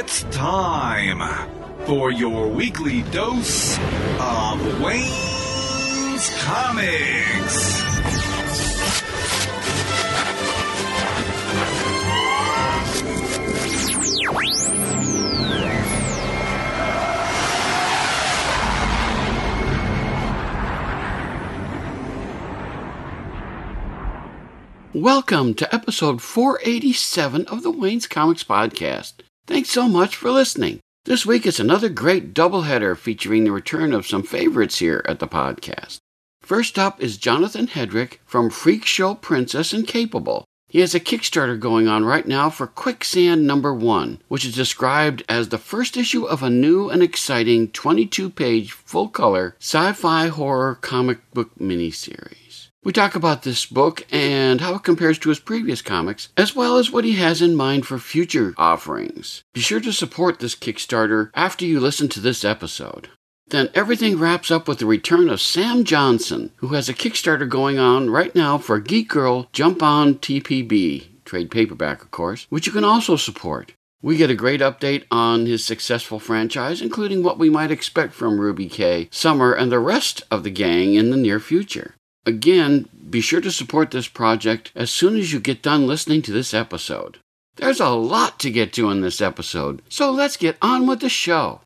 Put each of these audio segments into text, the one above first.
It's time for your weekly dose of Wayne's Comics. Welcome to episode 487 of the Wayne's Comics Podcast. Thanks so much for listening. This week is another great doubleheader featuring the return of some favorites here at the podcast. First up is Jonathan Hedrick from Freak Show Princess and Capable. He has a Kickstarter going on right now for Quicksand Number 1, which is described as the first issue of a new and exciting 22 page full color sci fi horror comic book miniseries. We talk about this book and how it compares to his previous comics, as well as what he has in mind for future offerings. Be sure to support this Kickstarter after you listen to this episode. Then everything wraps up with the return of Sam Johnson, who has a Kickstarter going on right now for Geek Girl Jump On TPB, trade paperback, of course, which you can also support. We get a great update on his successful franchise, including what we might expect from Ruby K, Summer, and the rest of the gang in the near future. Again, be sure to support this project as soon as you get done listening to this episode. There's a lot to get to in this episode, so let's get on with the show.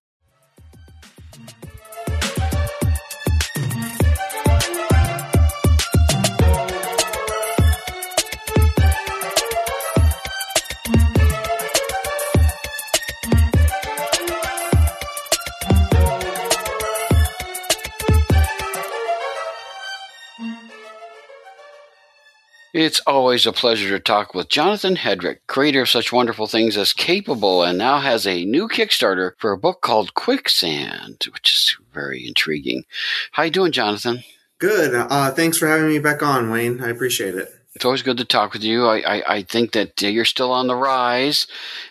It's always a pleasure to talk with Jonathan Hedrick, creator of such wonderful things as Capable, and now has a new Kickstarter for a book called Quicksand, which is very intriguing. How you doing, Jonathan? Good. Uh, thanks for having me back on, Wayne. I appreciate it. It's always good to talk with you. I, I, I think that you're still on the rise,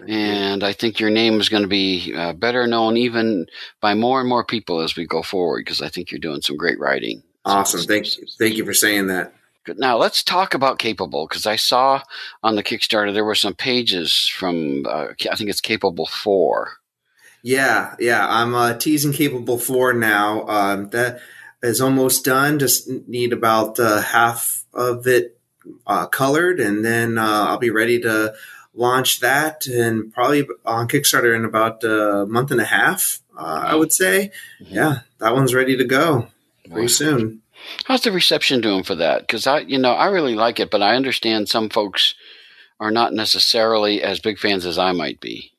and I think your name is going to be uh, better known even by more and more people as we go forward because I think you're doing some great writing. Awesome. Thank you. Thank you for saying that. Now let's talk about Capable because I saw on the Kickstarter there were some pages from uh, I think it's Capable Four. Yeah, yeah. I'm uh, teasing Capable Four now. Um, that is almost done. Just need about uh, half of it uh, colored, and then uh, I'll be ready to launch that, and probably on Kickstarter in about a month and a half. Uh, I would say, mm-hmm. yeah, that one's ready to go pretty wow. soon. How's the reception doing for that? Because I, you know, I really like it, but I understand some folks are not necessarily as big fans as I might be.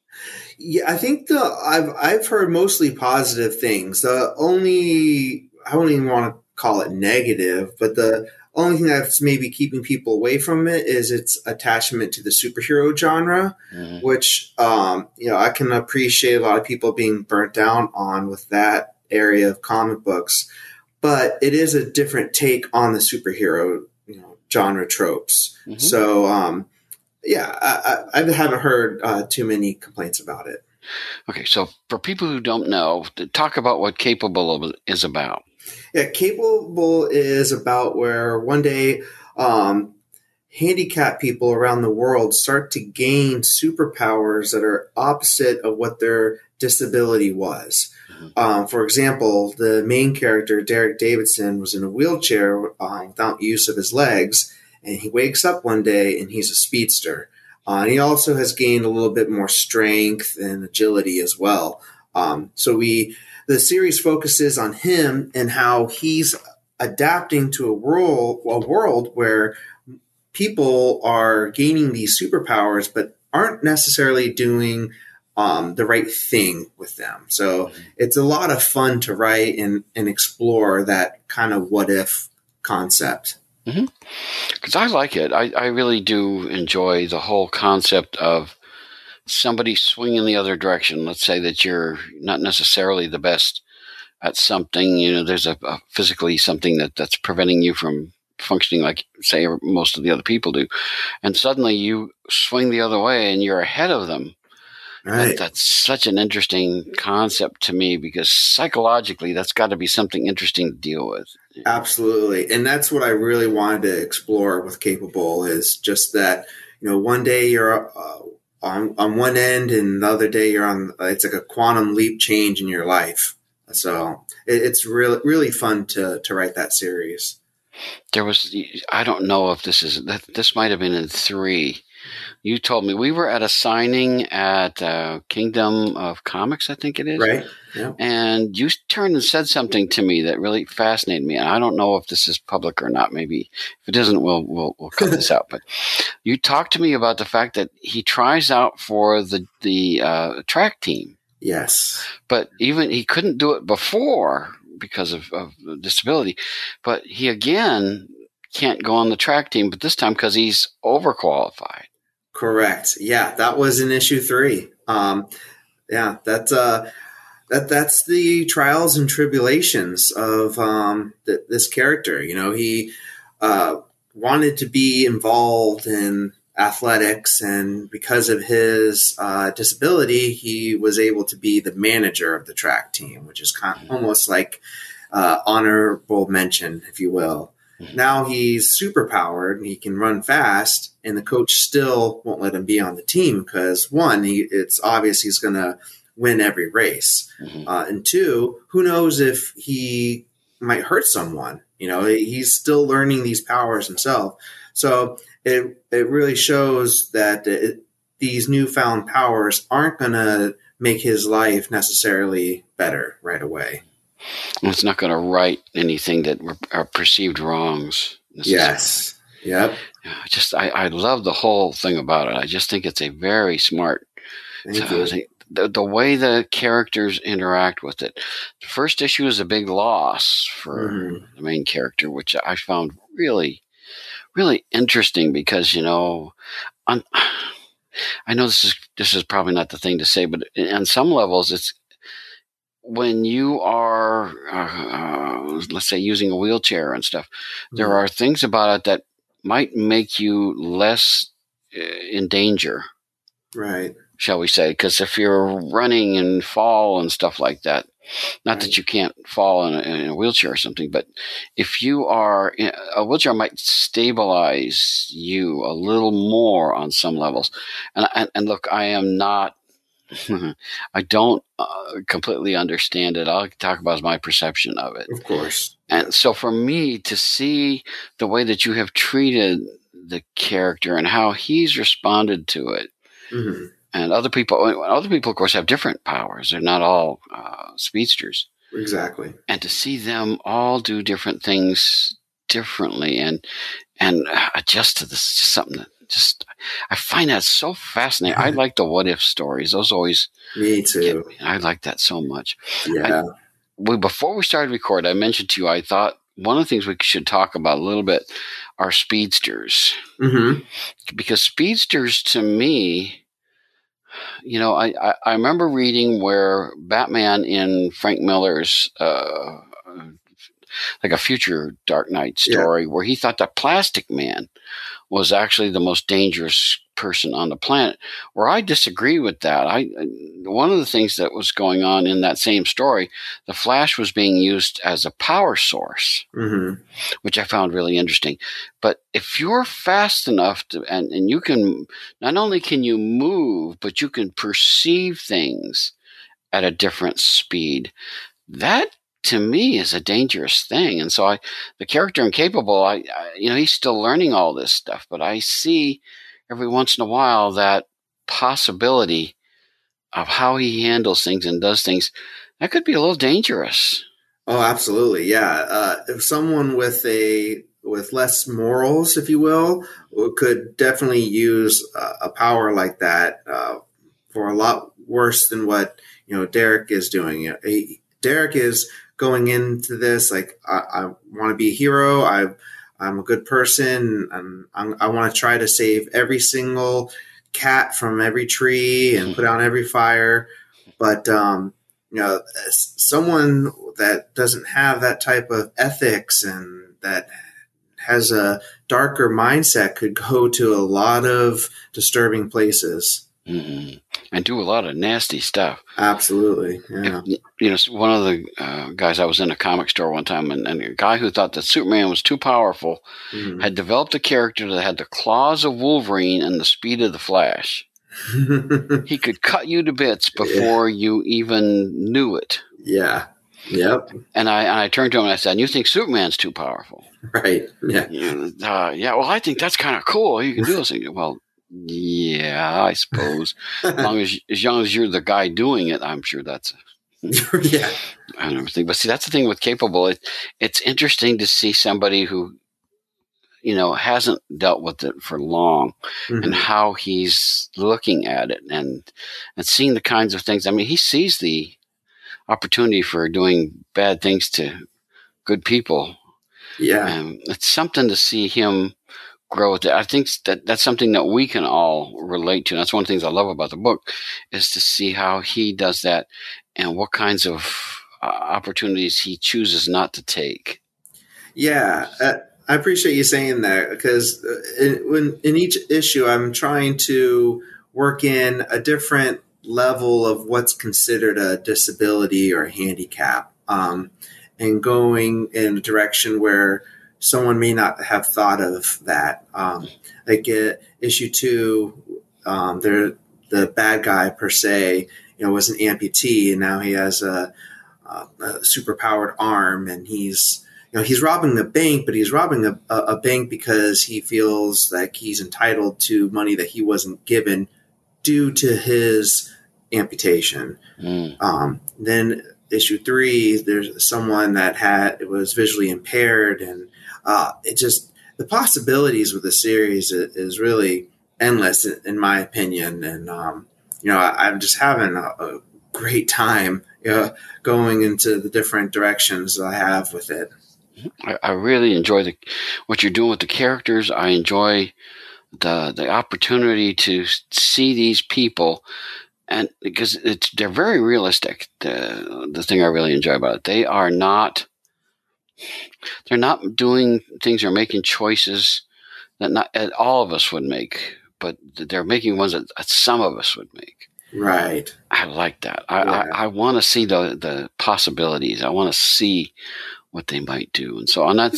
Yeah, I think the I've I've heard mostly positive things. The only I don't even want to call it negative, but the only thing that's maybe keeping people away from it is its attachment to the superhero genre, mm-hmm. which um, you know I can appreciate a lot of people being burnt down on with that area of comic books but it is a different take on the superhero you know genre tropes. Mm-hmm. So um, yeah, I, I, haven't heard uh, too many complaints about it. Okay, so for people who don't know, talk about what Capable is about. Yeah, Capable is about where one day um, handicapped people around the world start to gain superpowers that are opposite of what their disability was. Um, for example, the main character, Derek Davidson, was in a wheelchair uh, without use of his legs, and he wakes up one day and he's a speedster. Uh, and he also has gained a little bit more strength and agility as well. Um, so we, the series focuses on him and how he's adapting to a world, a world where people are gaining these superpowers, but aren't necessarily doing um, the right thing with them. So it's a lot of fun to write and, and explore that kind of what if concept. Because mm-hmm. I like it. I, I really do enjoy the whole concept of somebody swinging the other direction. Let's say that you're not necessarily the best at something. You know, there's a, a physically something that, that's preventing you from functioning like say most of the other people do and suddenly you swing the other way and you're ahead of them Right. That, that's such an interesting concept to me because psychologically, that's got to be something interesting to deal with. Absolutely, and that's what I really wanted to explore with Capable is just that you know one day you're a, on on one end, and the other day you're on. It's like a quantum leap change in your life. So it, it's really really fun to to write that series. There was I don't know if this is this might have been in three. You told me we were at a signing at uh, Kingdom of Comics, I think it is. Right. Yeah. And you turned and said something to me that really fascinated me. And I don't know if this is public or not. Maybe if it isn't, we'll we'll, we'll cut this out. But you talked to me about the fact that he tries out for the the uh, track team. Yes. But even he couldn't do it before because of, of disability. But he again can't go on the track team, but this time because he's overqualified. Correct. Yeah, that was in issue three. Um, yeah, that's uh, that that's the trials and tribulations of um, th- this character. You know, he uh, wanted to be involved in athletics, and because of his uh, disability, he was able to be the manager of the track team, which is kind of almost like uh, honorable mention, if you will. Now he's super powered. He can run fast, and the coach still won't let him be on the team because one, he, it's obvious he's going to win every race, Mhm. uh, and two, who knows if he might hurt someone. You know, he's still learning these powers himself. So it it really shows that it, these newfound powers aren't going to make his life necessarily better right away. It's not going to right anything that are perceived wrongs. Yes. Yep. Just I, I love the whole thing about it. I just think it's a very smart. So think the, the way the characters interact with it. The first issue is a big loss for Mhm. the main character, which I found really, really interesting because you know, on, I know this is this is probably not the thing to say, but on some levels, it's when you are, uh, uh, let's say, using a wheelchair and stuff. There Mhm. are things about it that might make you less uh, in danger Right. shall we say? Because if you're running and fall and stuff like that, not that you can't fall in a, in a wheelchair or something, but if you are in, a wheelchair might stabilize you a little more on some levels. And and, and look, I am not. I don't uh, completely understand it. I'll talk about my perception of it. Of course. And so for me to see the way that you have treated the character and how he's responded to it, hmm and other people other people of course have different powers they're not all uh, speedsters Exactly. and to see them all do different things differently and and adjust to this just something that just i find that so fascinating i like the what if stories those always Me too. me i like that so much Yeah. we, before we started record i mentioned to you i thought one of the things we should talk about a little bit are speedsters hmm because speedsters to me you know I, I, I remember reading where batman in frank miller's uh, like a future dark knight Yeah. story where he thought that plastic man was actually the most dangerous person on the planet where i disagree with that i one of the things that was going on in that same story the flash was being used as a power source hmm which I found really interesting. But if you're fast enough to, and, and you can, not only can you move, but you can perceive things at a different speed, that to me is a dangerous thing. And so I, the character incapable, I, I you know, he's still learning all this stuff, but I see every once in a while that possibility of how he handles things and does things that could be a little dangerous. Oh, absolutely. Yeah. Uh, if someone with a with less morals, if you will, could definitely use a, a power like that uh, for a lot worse than what you know Derek is doing. He, Derek is going into this like I, I want to be a hero. I I'm a good person. and I'm, I want to try to save every single cat from every tree and put out every fire. But um, you know, someone that doesn't have that type of ethics and that has a darker mindset could go to a lot of disturbing places. Mm-mm. And do a lot of nasty stuff. Absolutely. Yeah. If- you know, one of the uh, guys I was in a comic store one time, and, and a guy who thought that Superman was too powerful Mhm. had developed a character that had the claws of Wolverine and the speed of the Flash. he could cut you to bits before yeah. you even knew it. Yeah. Yep. And I and I turned to him and I said, "You think Superman's too powerful?" Right. Yeah. uh, yeah. Well, I think that's kind of cool. You can do this. Well, yeah, I suppose. as long as as long as you're the guy doing it, I'm sure that's. yeah. And everything, but see, that's the thing with capable. It, it's interesting to see somebody who you know, hasn't dealt with it for long mm-hmm. and how he's looking at it and, and seeing the kinds of things. I mean, he sees the opportunity for doing bad things to good people. Yeah. And it's something to see him grow with it. I think that that's something that we can all relate to. And that's one of the things I love about the book is to see how he does that and what kinds of uh, opportunities he chooses not to take. Yeah. Uh, I appreciate you saying that because uh, in, when in each issue, I'm trying to work in a different level of what's considered a disability or a handicap, um, and going in a direction where someone may not have thought of that. Um, like uh, issue two, um, the bad guy per se, you know, was an amputee, and now he has a, a, a superpowered arm, and he's you know, he's robbing a bank, but he's robbing a, a, bank because he feels like he's entitled to money that he wasn't given due to his amputation. Mm. Um, then issue three, there's someone that had was visually impaired, and uh, it just the possibilities with the series is, is really endless, in my opinion. And um, you know, I, am just having a, a great time you know, going into the different directions I have with it. I, I really enjoy the what you're doing with the characters. I enjoy the the opportunity to see these people and because it's they're very realistic the the thing i really enjoy about it they are not they're not doing things or making choices that not all of us would make but they're making ones that some of us would make right i like that i yeah. i, I want to see the the possibilities i want to see what they might do. And so on that,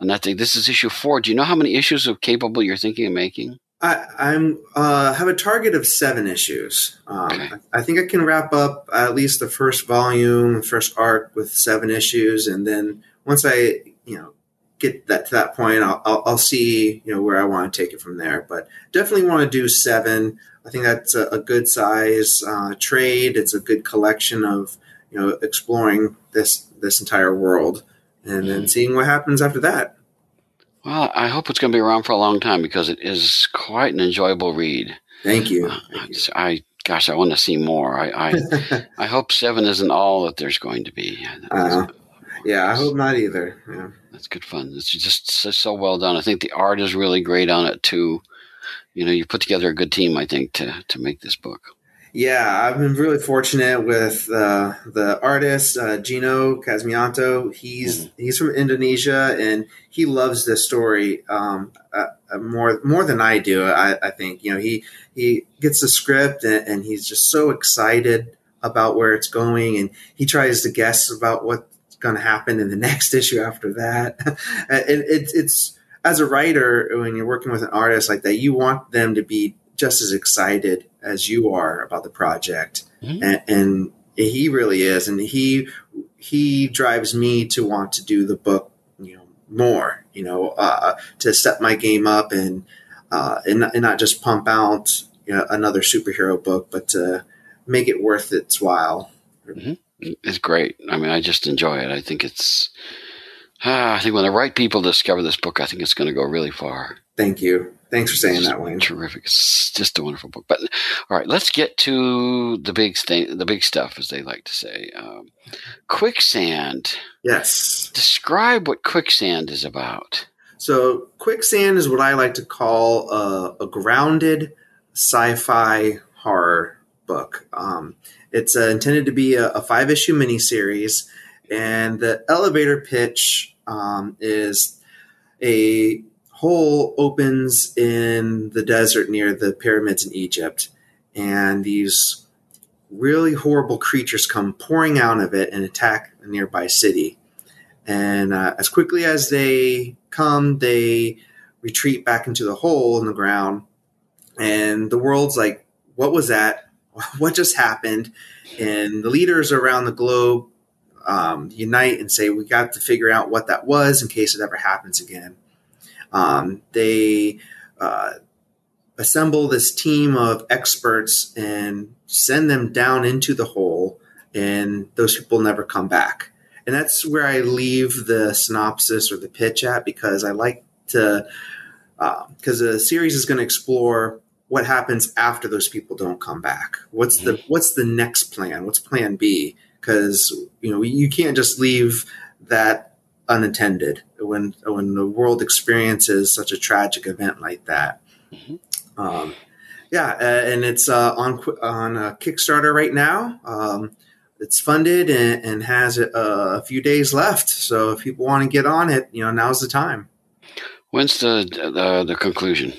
on that thing, this is issue four. Do you know how many issues of Capable you're thinking of making? I, I'm uh, have a target of seven issues. Um, okay. I think I can wrap up at least the first volume, first arc with seven issues, and then once I, you know, get that to that point, I'll, I'll, I'll see, you know, where I want to take it from there. But definitely want to do seven. I think that's a, a good size uh, trade. It's a good collection of, you know, exploring this this entire world, and then mm. seeing what happens after that. Well, I hope it's going to be around for a long time because it is quite an enjoyable read. Thank you. Uh. I gosh, I want to see more. I I, I, hope seven isn't all that there's going to be. Uh, yeah, I hope not either. Yeah. That's good fun. It's just so, so, well done. I think the art is really great on it too. You know, you put together a good team. I think to to make this book. Yeah, I've been really fortunate with uh, the artist uh, Gino Casmianto. He's mm-hmm. he's from Indonesia and he loves this story um, uh, uh, more more than I do. I, I, think you know he he gets the script and, and, he's just so excited about where it's going, and he tries to guess about what's going to happen in the next issue after that. and it, it's as a writer when you're working with an artist like that, you want them to be just as excited as you are about the project, mm-hmm. and, and, he really is, and he he drives me to want to do the book, you know, more, you know, uh, to step my game up and uh, and, and not just pump out you know, another superhero book, but to make it worth its while. Mm-hmm. It's great. I mean, I just enjoy it. I think it's. Ah, I think when the right people discover this book, I think it's going to go really far. Thank you. Thanks for saying that, Wayne. Terrific. It's just a wonderful book. But all right, let's get to the big thing, the big stuff, as they like to say. Um, quicksand. Yes. Describe what quicksand is about. So, quicksand is what I like to call a, a grounded sci-fi horror book. Um, it's uh, intended to be a, a five-issue miniseries, and the elevator pitch um, is a hole opens in the desert near the pyramids in Egypt, and these really horrible creatures come pouring out of it and attack a nearby city. And uh, as quickly as they come, they retreat back into the hole in the ground. and the world's like, what was that? What just happened? And the leaders around the globe um, unite and say, we got to figure out what that was in case it ever happens again. Um, they uh, assemble this team of experts and send them down into the hole, and those people never come back. And that's where I leave the synopsis or the pitch at because I like to, because uh, the series is going to explore what happens after those people don't come back. What's the mm-hmm. what's the next plan? What's Plan B? Because you know you can't just leave that unattended when when the world experiences such a tragic event like that. Mm-hmm. Um, yeah, uh, and it's uh, on on a Kickstarter right now. Um, it's funded and, and has a, a, few days left. So if people want to get on it, you know, now's the time. When's the the, the conclusion?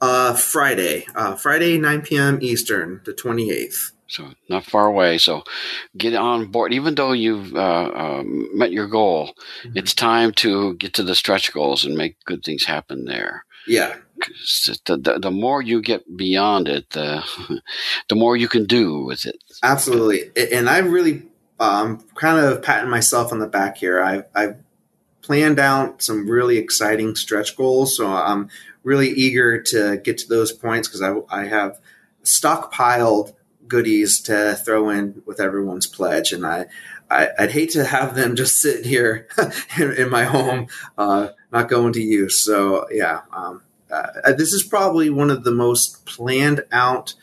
Uh, Friday, uh, Friday, 9 p.m. Eastern, the 28th. So not far away. So get on board. Even though you've uh, um, met your goal, mm-hmm. it's time to get to the stretch goals and make good things happen there. Yeah. The, the, the, more you get beyond it, the, the more you can do with it. Absolutely. And I really um, kind of patting myself on the back here. I've, I've planned out some really exciting stretch goals. So I'm really eager to get to those points because I, I have stockpiled goodies to throw in with everyone's pledge. And I, I, would hate to have them just sit here in, in, my home, uh, not going to use. So yeah, um, uh, this is probably one of the most planned out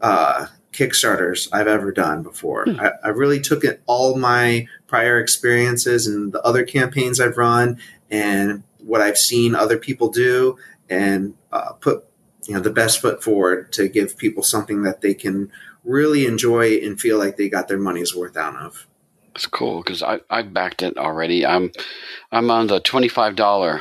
uh, Kickstarters I've ever done before. Hmm. I, I, really took it all my prior experiences and the other campaigns I've run and what I've seen other people do and uh, put you know the best foot forward to give people something that they can really enjoy and feel like they got their money's worth out of. It's cool because I I backed it already. I'm I'm on the twenty five dollar.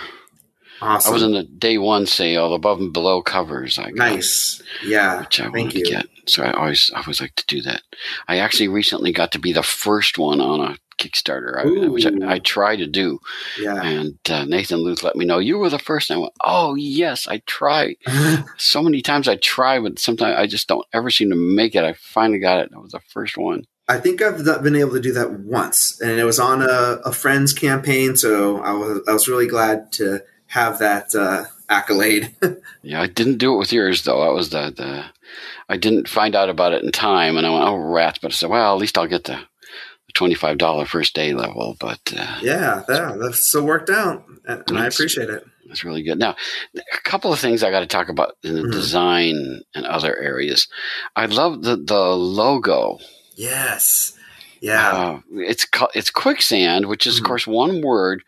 Awesome. I was in the day one sale, above and below covers. I got, nice, yeah. Which I wanted to get, so I always I always like to do that. I actually recently got to be the first one on a Kickstarter, I, which I, I, try to do. Yeah. And uh, Nathan Luth let me know you were the first. And I went, oh yes, I try. so many times I try, but sometimes I just don't ever seem to make it. I finally got it. I was the first one. I think I've been able to do that once, and it was on a, a friend's campaign. So I was I was really glad to have that uh, accolade. yeah, I didn't do it with yours though. That was the the I didn't find out about it in time, and I went, oh rats! But I said, well, at least I'll get the twenty five dollar first day level. But uh, yeah, yeah, that's still worked out, and I appreciate it. That's really good. Now, a couple of things I got to talk about in the mm-hmm. design and other areas. I love the the logo Yes. Yeah. Uh, it's it's quicksand, which is mm-hmm. of course one word,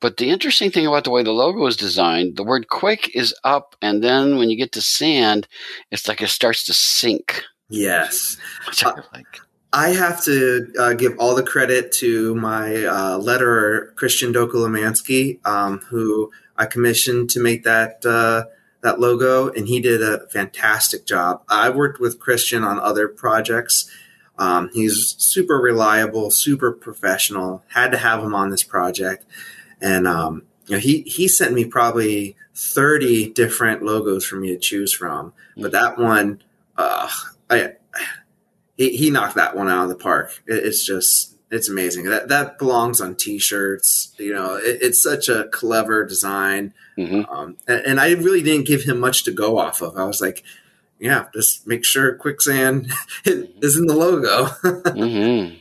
but the interesting thing about the way the logo is designed, the word quick is up, and then when you get to sand, it's like it starts to sink. Yes. Uh, like. I have to uh, give all the credit to my uh, letterer, Christian Docolomansky, um, who I commissioned to make that uh, that logo, and he did a fantastic job. I worked with Christian on other projects, um, he's super reliable, super professional. Had to have him on this project, and um, you know he he sent me probably thirty different logos for me to choose from. But that one, uh, I he, he knocked that one out of the park. It, it's just it's amazing. That that belongs on T-shirts. You know, it, it's such a clever design, mm-hmm. um, and, and I really didn't give him much to go off of. I was like yeah, just make sure quicksand is in the logo. mm-hmm.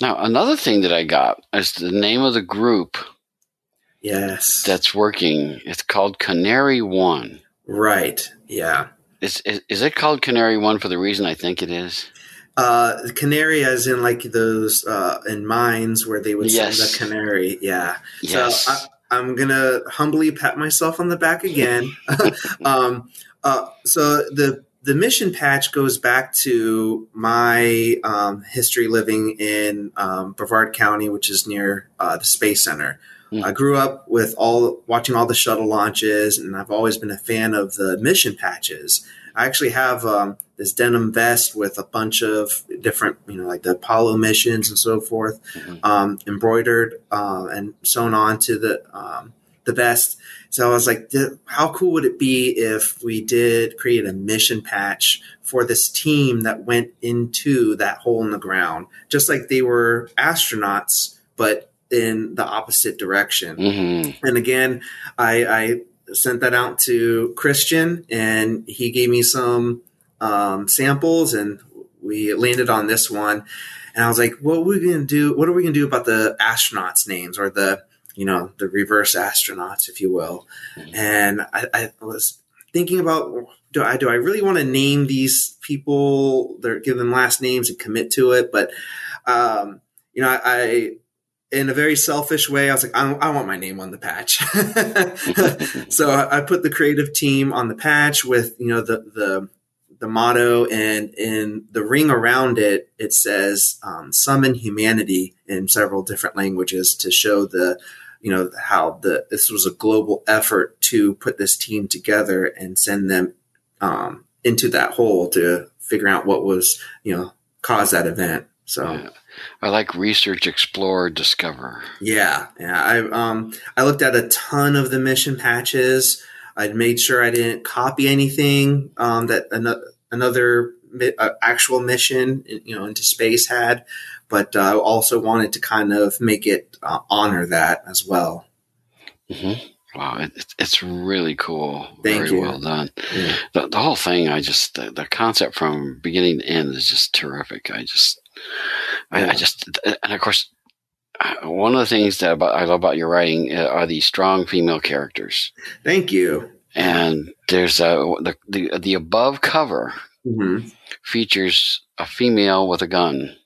Now, another thing that I got is the name of the group. Yes, that's working. It's called Canary One. Right. Yeah. Is, is, is it called Canary One for the reason I think it is? Uh, canary, as in like those uh, in mines where they would yes. send the canary. Yeah. Yes. So I, am gonna humbly pat myself on the back again. um, uh, so the the mission patch goes back to my um, history living in um, Brevard County, which is near uh, the Space Center. Mm. I grew up with all watching all the shuttle launches, and I've always been a fan of the mission patches. I actually have um, this denim vest with a bunch of different, you know, like the Apollo missions and so forth, mm-hmm. um, embroidered uh, and sewn onto the um, the vest. So I was like, how cool would it be if we did create a mission patch for this team that went into that hole in the ground, just like they were astronauts, but in the opposite direction. Mm-hmm. And again, I, I, sent that out to Christian, and he gave me some um, samples, and we landed on this one. And I was like, "What are we gonna do? What are we gonna do about the astronauts' names or the you know, the reverse astronauts, if you will. Mm-hmm. And I, I, was thinking about do I do I really want to name these people? They're give them last names and commit to it, but um, you know, I, I in a very selfish way, I was like, I, I want my name on the patch. so I, I, put the creative team on the patch with you know the the the motto, and in the ring around it, it says um, "Summon Humanity" in several different languages to show the you know how the this was a global effort to put this team together and send them um, into that hole to figure out what was you know caused that event. So yeah. I like research, explore, discover. Yeah, yeah. I um I looked at a ton of the mission patches. I'd made sure I didn't copy anything um, that another another uh, actual mission you know into space had but I uh, also wanted to kind of make it uh, honor that as well. Mm-hmm. Wow, it, it's really cool. Thank Very you. well done. Yeah. The, the, whole thing, I just the, the, concept from beginning to end is just terrific. I just, yeah. I, I, just, and of course, uh, one of the things that about, I love about your writing uh, are the strong female characters. Thank you. And there's a the the, the above cover mm-hmm. features a female with a gun.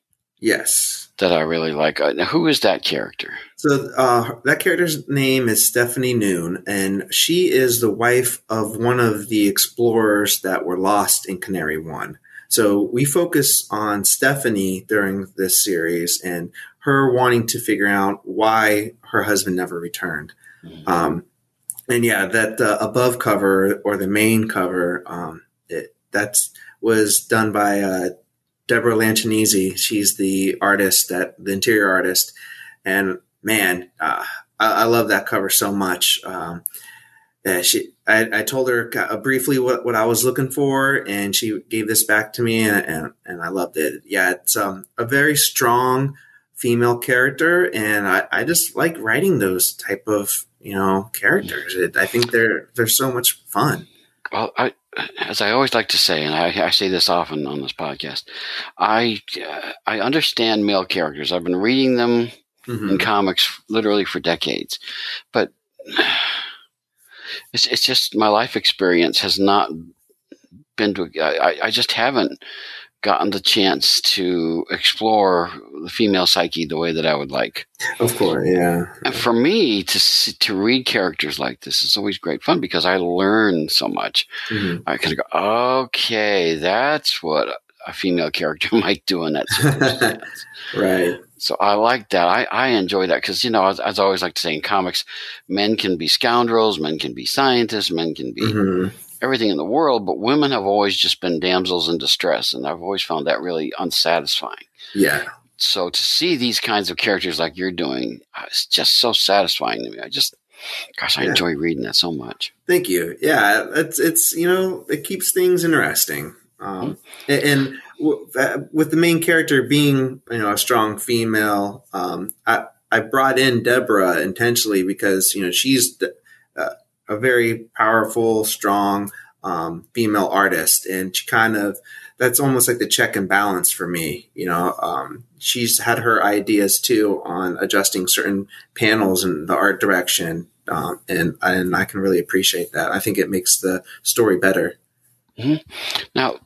Yes. That I really like. Uh, who is that character? So uh, that character's name is Stephanie Noon, and she is the wife of one of the explorers that were lost in Canary One. So we focus on Stephanie during this series and her wanting to figure out why her husband never returned. Mm-hmm. Um, and yeah, that uh, above cover or the main cover, um, it, that's was done by uh, Deborah Lanchinese. She's the artist that the interior artist, and man, uh, I, I, love that cover so much. Um, she, I, I, told her briefly what, what I was looking for, and she gave this back to me, and, and, and I loved it. Yeah, it's um, a very strong female character, and I, I just like writing those type of you know characters. It, I think they're they're so much fun. Well, I as I always like to say, and I, I say this often on this podcast, I uh, I understand male characters. I've been reading them mm-hmm. in comics literally for decades, but it's it's just my life experience has not been to. I, I just haven't gotten the chance to explore the female psyche the way that I would like. Of course, yeah. And for me to to read characters like this is always great fun because I learn so much. Mm-hmm. I kind of go, okay, that's what a female character might do in that circumstance. right. So I like that. I, I enjoy that because, you know, as, as, I always like to say in comics, men can be scoundrels, men can be scientists, men can be mm-hmm everything in the world, but women have always just been damsels in distress, and I've always found that really unsatisfying. Yeah. So to see these kinds of characters like you're doing, uh, it's just so satisfying to me. I just, gosh, I yeah. enjoy reading that so much. Thank you. Yeah, it's it's you know it keeps things interesting, um, mm-hmm. and, and with the main character being you know a strong female, um, I I brought in Deborah intentionally because you know she's the, uh, a very powerful, strong um, female artist, and she kind of that's almost like the check and balance for me. You know, um, she's had her ideas too on adjusting certain panels and the art direction, um, and and I can really appreciate that. I think it makes the story better. Mm-hmm. Now,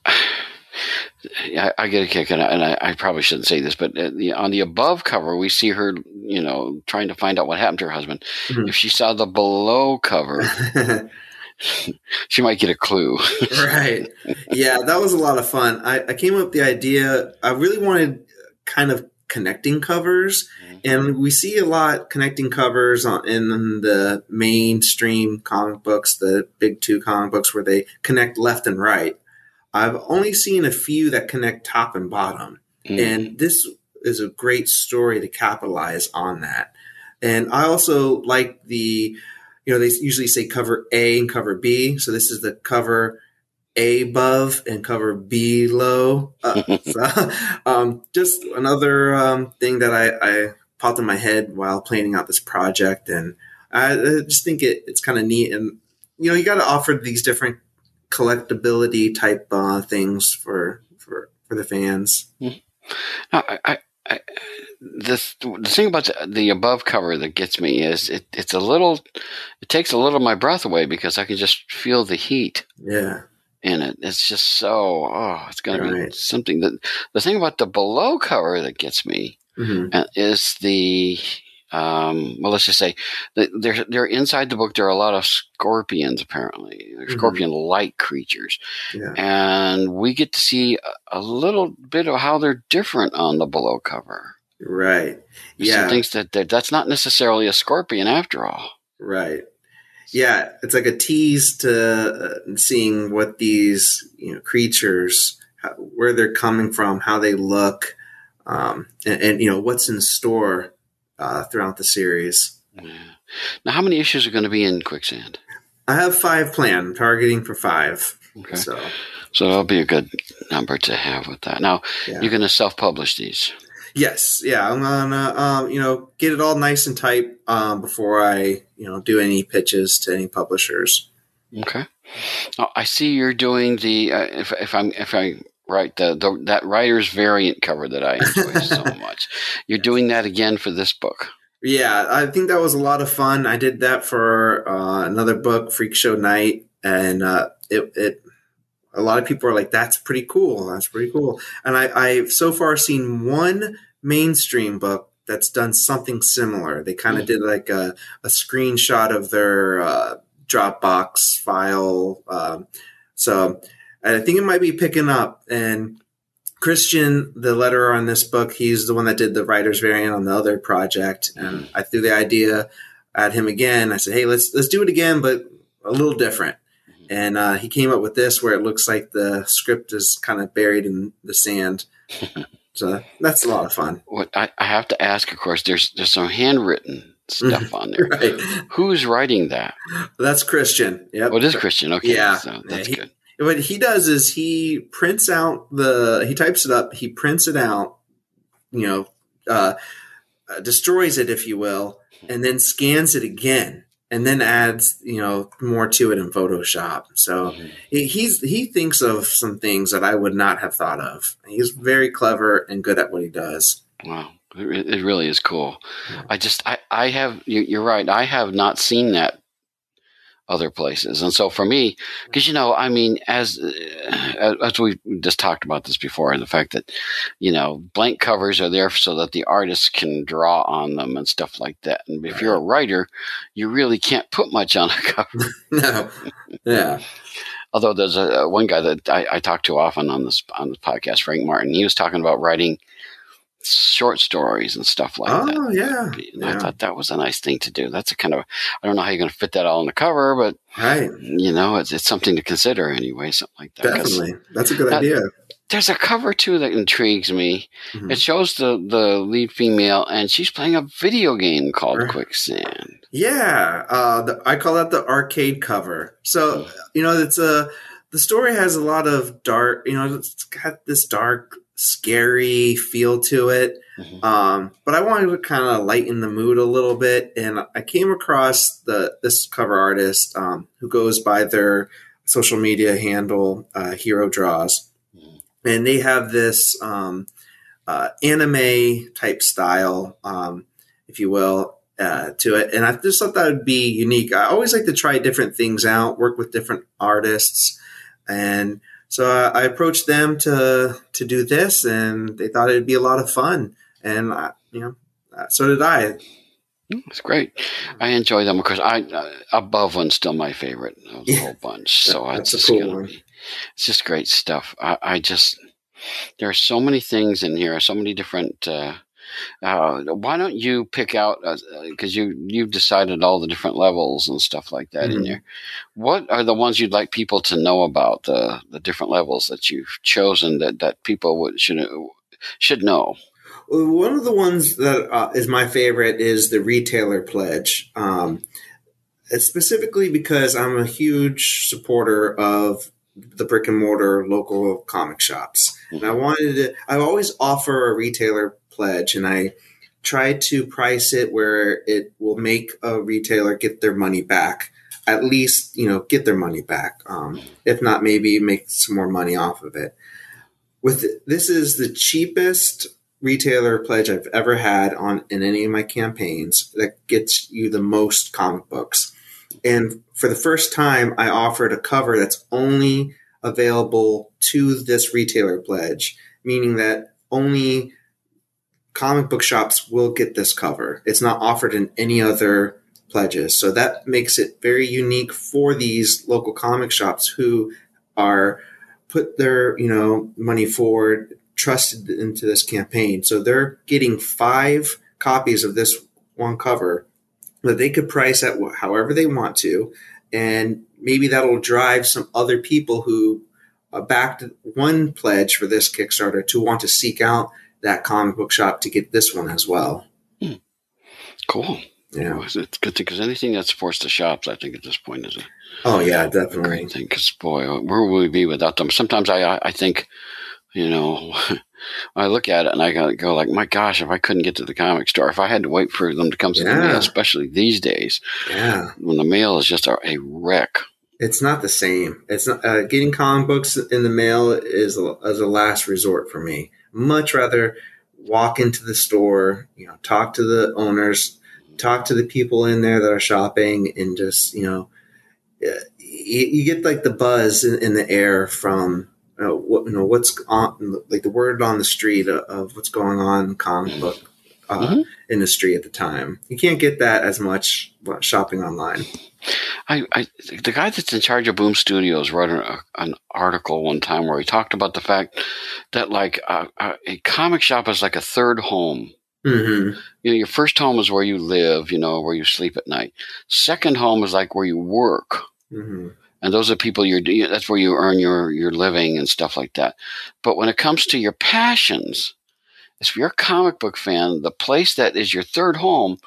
I, I, get a kick, and, I, and I, I, probably shouldn't say this, but uh, on the above cover, we see her, you know, trying to find out what happened to her husband. Mm-hmm. If she saw the below cover, she might get a clue. right. Yeah, that was a lot of fun. I, I, came up with the idea. I really wanted kind of connecting covers, mm-hmm. and we see a lot connecting covers on, in the mainstream comic books, the big two comic books, where they connect left and right. I've only seen a few that connect top and bottom. Mm. And this is a great story to capitalize on that. And I also like the you know, they usually say cover A and cover B. So this is the cover A above and cover B low. Uh, so, um, just another um, thing that I, I, popped in my head while planning out this project. And I, I just think it, it's kind of neat. And, you know, you got to offer these different collectability type uh, things for, for, for the fans. Mm-hmm. I, I, I, the the thing about the, the, above cover that gets me is it, it's a little it takes a little of my breath away because I can just feel the heat. Yeah. In it, it's just so oh, it's going right. to be something that the thing about the below cover that gets me mm-hmm. is the um, well, let's just say they're they're inside the book. There are a lot of scorpions. Apparently, mm-hmm. scorpion-like creatures, yeah. and we get to see a, a, little bit of how they're different on the below cover. Right. Yeah. Some things that, that that's not necessarily a scorpion after all. Right. Yeah, it's like a tease to uh, seeing what these you know creatures, how, where they're coming from, how they look, um, and, and you know what's in store uh, throughout the series. Yeah. Now, how many issues are going to be in Quicksand? I have five planned, targeting for five. Okay. So, so that'll be a good number to have with that. Now, yeah. you're going to self-publish these. Yes, yeah, I'm gonna um, you know get it all nice and tight um, before I you know do any pitches to any publishers. Okay. Now, I see you're doing the uh, if if I'm if I right the, the that writer's variant cover that I enjoy so much. You're doing that again for this book. Yeah, I think that was a lot of fun. I did that for uh, another book, Freak Show Night, and uh, it, it a lot of people are like, "That's pretty cool. That's pretty cool." And I, I've so far seen one mainstream book that's done something similar. They kind of mm. did like a, a screenshot of their uh, Dropbox file. Um, so I think it might be picking up. And Christian, the letterer on this book, he's the one that did the writer's variant on the other project. And I threw the idea at him again. I said, "Hey, let's let's do it again, but a little different." And uh, he came up with this, where it looks like the script is kind of buried in the sand. so that's a lot of fun. What I, I have to ask, of course, there's there's some handwritten stuff on there. right. Who's writing that? That's Christian. Yep. Oh, it is Christian. Okay. Yeah. So that's he, good what he does is he prints out the he types it up he prints it out you know uh, uh, destroys it if you will and then scans it again and then adds you know more to it in photoshop. So mm-hmm. he, he's he thinks of some things that i would not have thought of. He's very clever and good at what he does. Wow. It really is cool. I just i i have you're right. I have not seen that other places. And so for me, because you know, I mean, as uh, as we just talked about this before, and the fact that you know, blank covers are there so that the artist can draw on them and stuff like that. And if you're a writer, you really can't put much on a cover. no, yeah. Although there's a one guy that I, I talk to often on this on this podcast, Frank Martin. He was talking about writing short stories and stuff like oh, that. Oh yeah. And yeah. I thought that was a nice thing to do. That's a kind of I don't know how you're going to fit that all on the cover, but right. You know, it's it's something to consider anyway. Something like that. Definitely, that's a good idea. There's a cover too that intrigues me. Mm-hmm. It shows the the lead female, and she's playing a video game called right. Quicksand. Yeah, uh, the, I call that the arcade cover. So you know, it's a the story has a lot of dark. You know, it's got this dark scary feel to it. Mm-hmm. Um, but I wanted to kind of lighten the mood a little bit, and I came across the this cover artist um, who goes by their social media handle uh, Hero Draws, mm-hmm. and they have this um, uh, anime type style, um, if you will. Uh, to it, and I just thought that would be unique. I always like to try different things out, work with different artists, and so I, I approached them to to do this, and they thought it'd be a lot of fun, and I, you know, uh, so did I. It's great. I enjoy them because I uh, above one's still my favorite of the yeah. whole bunch. So That's it's just cool be, it's just great stuff. I, I, just there are so many things in here, so many different uh, uh, why don't you pick out because uh, you you've decided all the different levels and stuff like that mm-hmm. in there. What are the ones you'd like people to know about the the different levels that you've chosen that that people would should should know? One of the ones that uh, is my favorite is the retailer pledge. Um, specifically because I'm a huge supporter of the brick and mortar local comic shops. And I wanted to, I always offer a retailer pledge and I try to price it where it will make a retailer get their money back. At least, you know, get their money back. Um, if not, maybe make some more money off of it. With this is the cheapest retailer pledge I've ever had on in any of my campaigns that gets you the most comic books. And for the first time, I offered a cover that's only available to this retailer pledge, meaning that only comic book shops will get this cover. It's not offered in any other pledges. So that makes it very unique for these local comic shops who are put their, you know, money forward, trusted into this campaign. So they're getting five copies of this one cover that they could price at however they want to. And maybe that'll drive some other people who uh, backed one pledge for this Kickstarter to want to seek out that comic book shop to get this one as well. Hmm. Cool. Yeah, it's good because anything that supports the shops, I think at this point is a oh yeah, definitely great thing. Because boy, where would we be without them? Sometimes I I think, you know, I look at it and I go like, my gosh, if I couldn't get to the comic store, if I had to wait for them to come to yeah. the mail, especially these days, yeah, when the mail is just a, a wreck. It's not the same. It's not uh, getting comic books in the mail is a, as a last resort for me. Much rather walk into the store, you know, talk to the owners, talk to the people in there that are shopping, and just you know, you, you get like the buzz in, in the air from uh, what you know what's on like the word on the street of, of what's going on in comic book uh, mm-hmm. industry at the time. You can't get that as much shopping online. I, I, the guy that's in charge of Boom Studios wrote an, an article one time where he talked about the fact that like a, a comic shop is like a third home. Mm-hmm. You know, your first home is where you live, you know, where you sleep at night. Second home is like where you work. Mm-hmm and those are people you're that's where you earn your your living and stuff like that but when it comes to your passions if you're a comic book fan the place that is your third home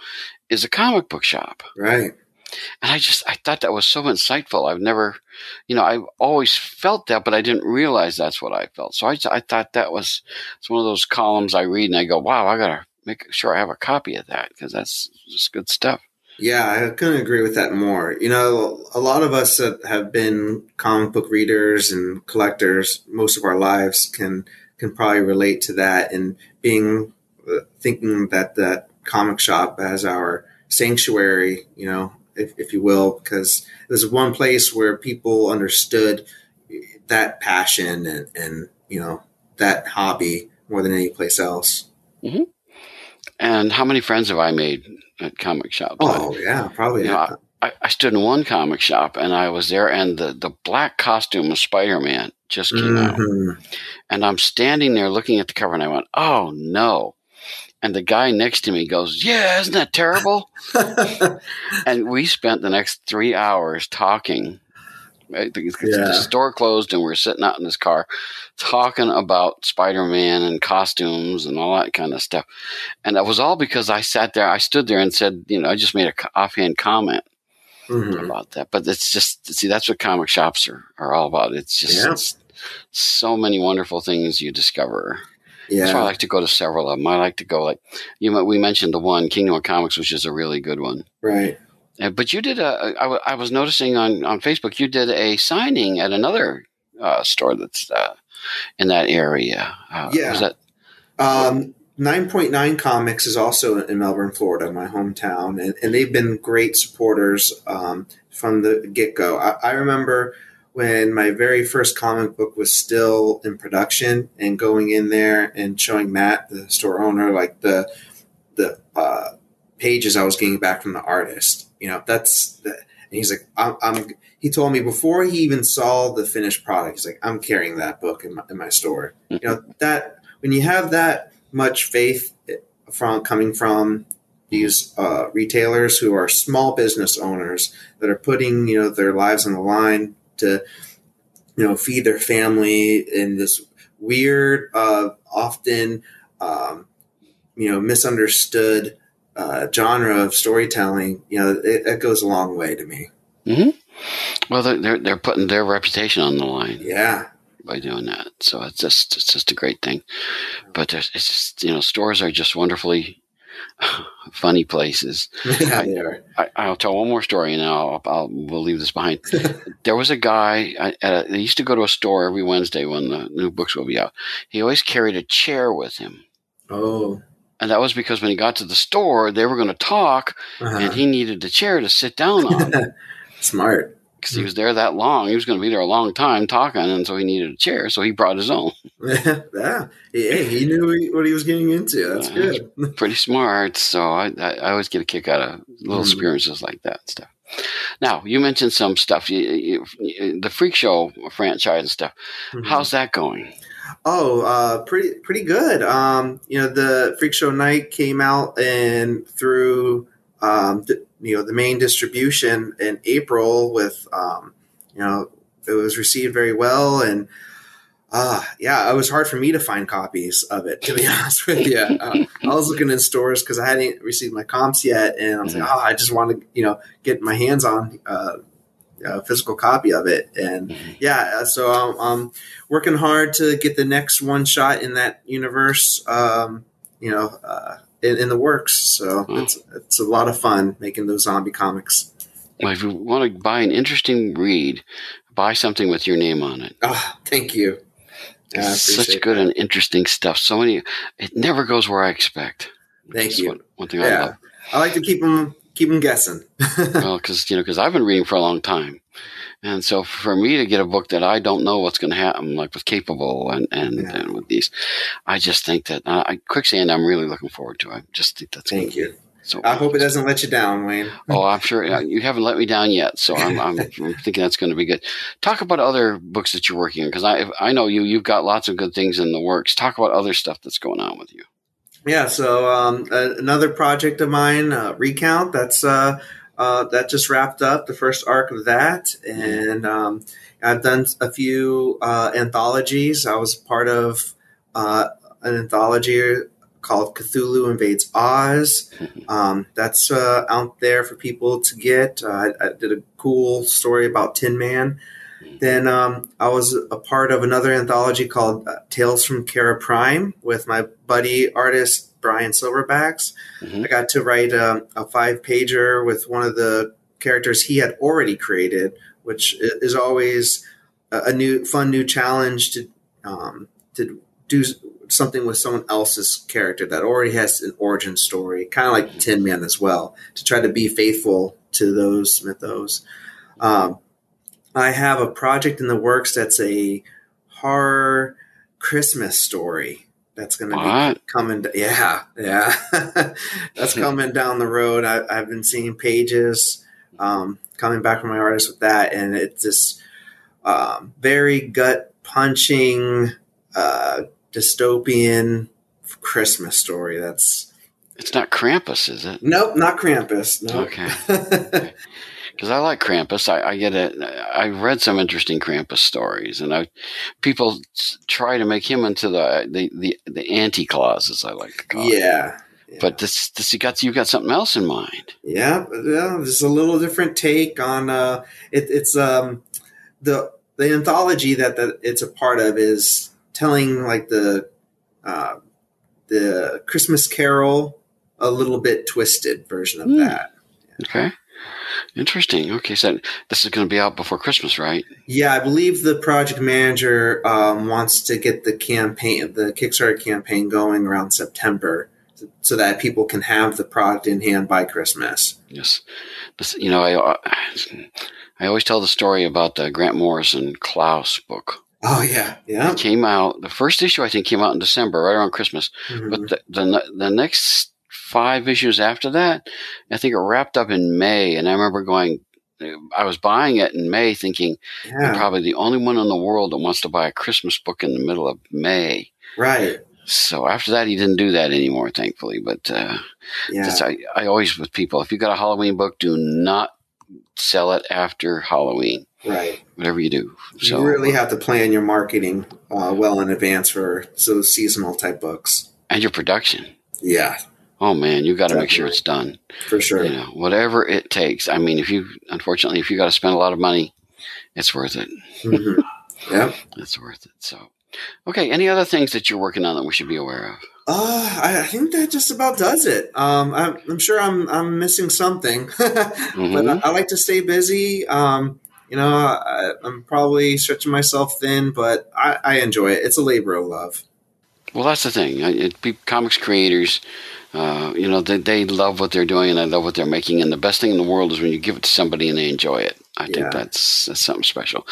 is a comic book shop right and i just i thought that was so insightful. I've never you know i've always felt that but i didn't realize that's what i felt. So i, I thought that was it's one of those columns i read and i go wow i gotta make sure i have a copy of that because that's just good stuff. Yeah, I couldn't agree with that more. You know, a lot of us that have been comic book readers and collectors most of our lives can can probably relate to that. And being uh, thinking that that comic shop as our sanctuary, you know, if, if you will, because there's one place where people understood that passion and, and you know that hobby more than any place else. Mm-hmm. And how many friends have I made at comic shops? Oh I, yeah, probably. You know, I, I, stood in one comic shop and I was there, and the the black costume of Spider Man just came mm-hmm. out, and I'm standing there looking at the cover, and I went, "Oh no!" And the guy next to me goes, "Yeah, isn't that terrible?" and we spent the next three hours talking yeah. the store closed and we are sitting out in this car talking about Spider Man and costumes and all that kind of stuff. And that was all because I sat there, I stood there and said, you know, I just made an offhand comment mm-hmm. about that. But it's just, see, that's what comic shops are, are all about. It's just yeah. it's so many wonderful things you discover. Yeah. That's why I like to go to several of them. I like to go like you. know, We mentioned the one Kingdom of Comics, which is a really good one. Right. Uh, but you did a. I, I was noticing on on Facebook you did a signing at another uh, store that's uh, in that area. Uh, yeah. Was that? Um, 9.9 Comics is also in Melbourne, Florida, my hometown, and, and they've been great supporters um, from the get go. I, I, remember when my very first comic book was still in production and going in there and showing Matt, the store owner, like the the uh, pages I was getting back from the artist you know, that's the, and he's like, I'm, I'm, he told me before he even saw the finished product, he's like, I'm carrying that book in my, in my store. Mm-hmm. You know, that when you have that much faith from coming from these uh, retailers who are small business owners that are putting, you know, their lives on the line to, you know, feed their family in this weird, uh, often, um, you know, misunderstood uh, genre of storytelling, you know, it, it goes a long way to me. hmm Well, they're, they're they're putting their reputation on the line Yeah. by doing that, so it's just it's just a great thing. But it's just you know stores are just wonderfully funny places. yeah, they are. I, I'll tell one more story, and I'll, I'll we'll leave this behind. there was a guy. I, at a, they used to go to a store every Wednesday when the new books will be out. He always carried a chair with him, Oh. and that was because when he got to the store, they were going to talk, Uh-huh. and he needed the chair to sit down on Smart. Because he was there that long. He was going to be there a long time talking, and so he needed a chair. So he brought his own. yeah. Hey, he knew what he was getting into. That's Yeah. good. Pretty smart. So I, I, I always get a kick out of little Mhm. experiences like that and stuff. Now you mentioned some stuff. You, you, the Freak Show franchise and stuff. Mhm. How's that going? Oh, uh, pretty pretty good. Um, you know, the Freak Show Night came out and through um, the, you know the main distribution in April with um, you know it was received very well and uh, yeah, it was hard for me to find copies of it to be honest with you. Uh, I was looking in stores because I hadn't received my comps yet, and I was like, oh, I just want to you know get my hands on. Uh, a physical copy of it, and yeah, uh, so I'm, I'm working hard to get the next one shot in that universe. Um, you know, uh, in, in the works. So Mm. it's it's a lot of fun making those zombie comics. Well, if you want to buy an interesting read, buy something with your name on it. Ah, thank you. Yeah, such good that. and interesting stuff. So many. It never goes where I expect. Thank you. One, one thing I love. I like to keep them keep them guessing. well, because you know, because I've been reading for a long time, and so for me to get a book that I don't know what's going to happen, like with Capable and and, Yeah. and with these, I just think that uh, I, Quicksand, I'm really looking forward to. I just think that's Thank you. So I hope it doesn't let you down, Wayne. Oh, I'm sure you haven't let me down yet, so I'm, I'm, I'm thinking that's going to be good. Talk about other books that you're working on because I I know you you've got lots of good things in the works. Talk about other stuff that's going on with you. Yeah, so um, uh, another project of mine, uh, Recount, that's uh, uh, that just wrapped up the first arc of that, and um, I've done a few uh, anthologies. I was part of uh, an anthology called Cthulhu Invades Oz. Um, that's uh, out there for people to get. Uh, I, I did a cool story about Tin Man. Then um, I was a part of another anthology called uh, Tales from Kara Prime with my buddy artist Brian Silverbacks. Mhm. I got to write um, a five pager with one of the characters he had already created, which is always a a new, fun new challenge to um, to do something with someone else's character that already has an origin story, kind of like Tin Man as well, to try to be faithful to those mythos. Um, I have a project in the works that's a horror Christmas story that's going to be coming. Yeah, yeah, that's coming down the road. I, I've been seeing pages um, coming back from my artist with that, and it's just um, very gut punching, uh, dystopian Christmas story. That's It's not Krampus, is it? nope, not Krampus. Nope. Okay. Because I like Krampus. I, I get it. I've read some interesting Krampus stories, and I people try to make him into the the the, the anti claus, as I like to call it. yeah. yeah. But this this you got you got something else in mind. Yeah, yeah, there's a little different take on uh, it, it's um, the the anthology that, that it's a part of is telling like the uh, the Christmas Carol a little bit twisted version of Hmm. that. Okay. Interesting. Okay, so this is going to be out before Christmas, right? Yeah, I believe the project manager um, wants to get the campaign, the Kickstarter campaign, going around September, so that people can have the product in hand by Christmas. Yes. This, you know, I I always tell the story about the Grant Morrison Klaus book. Oh yeah, yeah. It came out. The first issue I think came out in December, right around Christmas. Mhm. But the, the the next five issues after that, I think it wrapped up in May. And I remember going, I was buying it in May, thinking I'm probably the only one in the world that wants to buy a Christmas book in the middle of May. right. So after that, he didn't do that anymore, thankfully. But uh, Yeah. I, I always with people, if you got a Halloween book, do not sell it after Halloween. Right. Whatever you do. So you really have to plan your marketing uh, well in advance for those seasonal type books. and your production. Yeah. Oh man, you got to make sure it's done. For sure. You know, whatever it takes. I mean, if you unfortunately, if you got to spend a lot of money, it's worth it. Mhm. Yep. It's worth it. So, okay. Any other things that you're working on that we should be aware of? Uh, I, think that just about does it. Um, I'm, I'm sure I'm I'm missing something, but Mhm. I, I like to stay busy. Um, you know, I, I'm probably stretching myself thin, but I, I enjoy it. It's a labor of love. Well, that's the thing. I- It, comics creators, uh, you know, they, they love what they're doing and they love what they're making. And the best thing in the world is when you give it to somebody and they enjoy it. I Yeah. think that's, that's something special.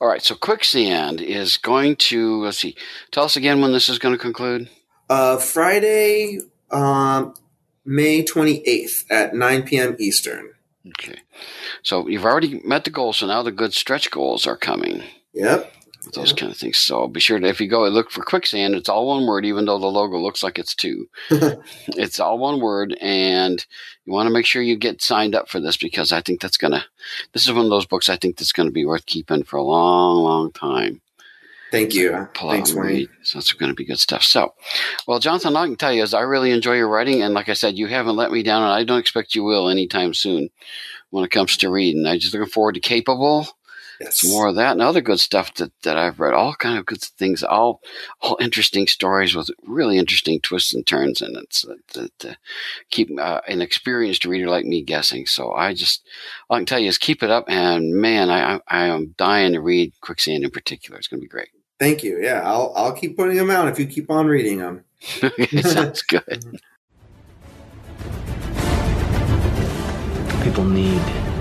All right. So Quicksand is going to, let's see, tell us again when this is going to conclude. Uh, Friday, um, May 28th at 9 p.m. Eastern. Okay. So you've already met the goals. So now the good stretch goals are coming. Yep. Those kind of things. So be sure to, if you go and look for quicksand, it's all one word, even though the logo looks like it's two. it's all one word, and you want to make sure you get signed up for this because I think that's gonna. This is one of those books I think that's going to be worth keeping for a long, long time. Thank you. Pull Thanks, Wayne. So it's going to be good stuff. So, well, Jonathan, all I can tell you is I really enjoy your writing, and like I said, you haven't let me down, and I don't expect you will anytime soon when it comes to reading. I'm just looking forward to Capable Yes. some more of that and other good stuff that, that I've read. All kind of good things, all all interesting stories with really interesting twists and turns, and it's uh, to, to keep uh, an experienced reader like me guessing. So I just all I can tell you is keep it up, and man, I I, I am dying to read Quicksand in particular. It's going to be great. Thank you. Yeah, I'll I'll keep putting them out if you keep on reading them. it sounds good. People need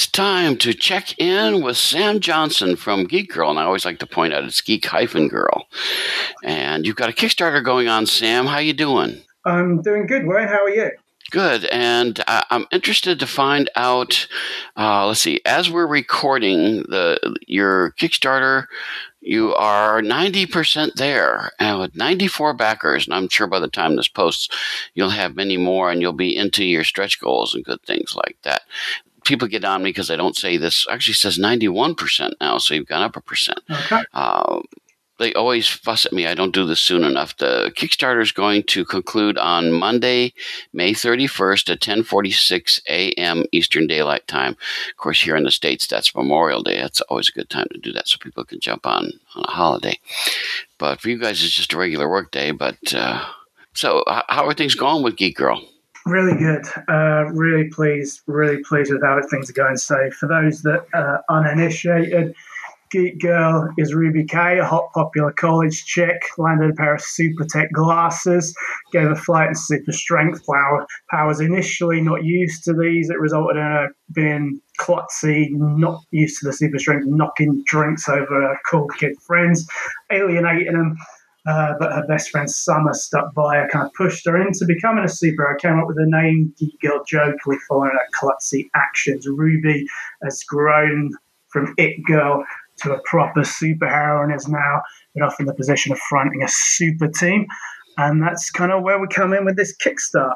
It's time to check in with Sam Johnson from Geek Girl, and I always like to point out it's Geek hyphen Girl. And you've got a Kickstarter going on, Sam. How you doing? I'm doing good, Wayne. How are you? Good, and uh, I'm interested to find out. Uh, let's see. As we're recording the your Kickstarter, you are 90% there, and with 94 backers. And I'm sure by the time this posts, you'll have many more, and you'll be into your stretch goals and good things like that. People get on me because I don't say this. Actually, says 91% now, so you've gone up a percent Okay. uh, they always fuss at me. I don't do this soon enough. The Kickstarter is going to conclude on Monday, May 31st at 10:46 a.m. Eastern Daylight Time. Of course, here in the states, that's Memorial Day. That's always a good time to do that, so people can jump on on a holiday. But for you guys, it's just a regular work day. But uh, so, how are things going with Geek Girl? Really good. Uh, really pleased. Really pleased with how things are going. So, for those that are uninitiated, Geek Girl is Ruby K, a hot popular college chick, landed a pair of super tech glasses, gave a flight and super strength power. Powers initially not used to these. It resulted in her being klutzy, not used to the super strength, knocking drinks over her cool kid friends, alienating them. Uh, but her best friend Summer stuck by her, kind of pushed her into becoming a superhero. Came up with the name Geek Girl jokingly following her klutzy actions. Ruby has grown from it girl to a proper superhero and is now been off in the position of fronting a super team. And that's kind of where we come in with this Kickstarter.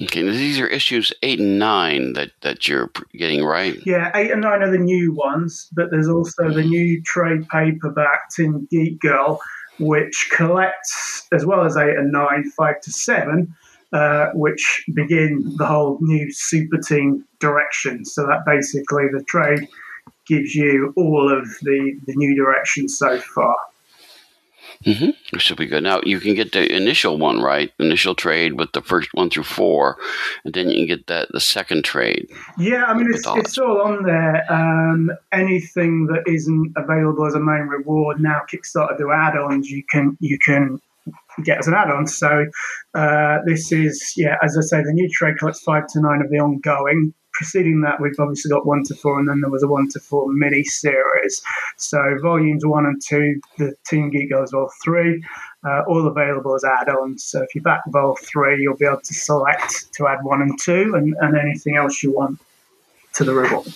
Okay, these are issues eight and nine that that you're getting right. Yeah, eight and nine are the new ones, but there's also the new trade paperback in Geek Girl, which collects, as well as eight and nine, five to seven, uh, which begin the whole new super team direction. So that basically the trade gives you all of the, the new directions so far. Mm-hmm. Should be good. Now you can get the initial one right, initial trade with the first one through four, and then you can get that the second trade. Yeah, I mean it's, it's all on there. Um, anything that isn't available as a main reward now, Kickstarter do add-ons. You can you can get as an add-on. So uh, this is yeah, as I say, the new trade collects five to nine of the ongoing preceding that, we've obviously got one to four, and then there was a one to four mini series. So volumes one and two, the Team Geek Girls Vol three, uh, all available as add-ons. So if you back Vol three, you'll be able to select to add one and two, and, and anything else you want to the reward.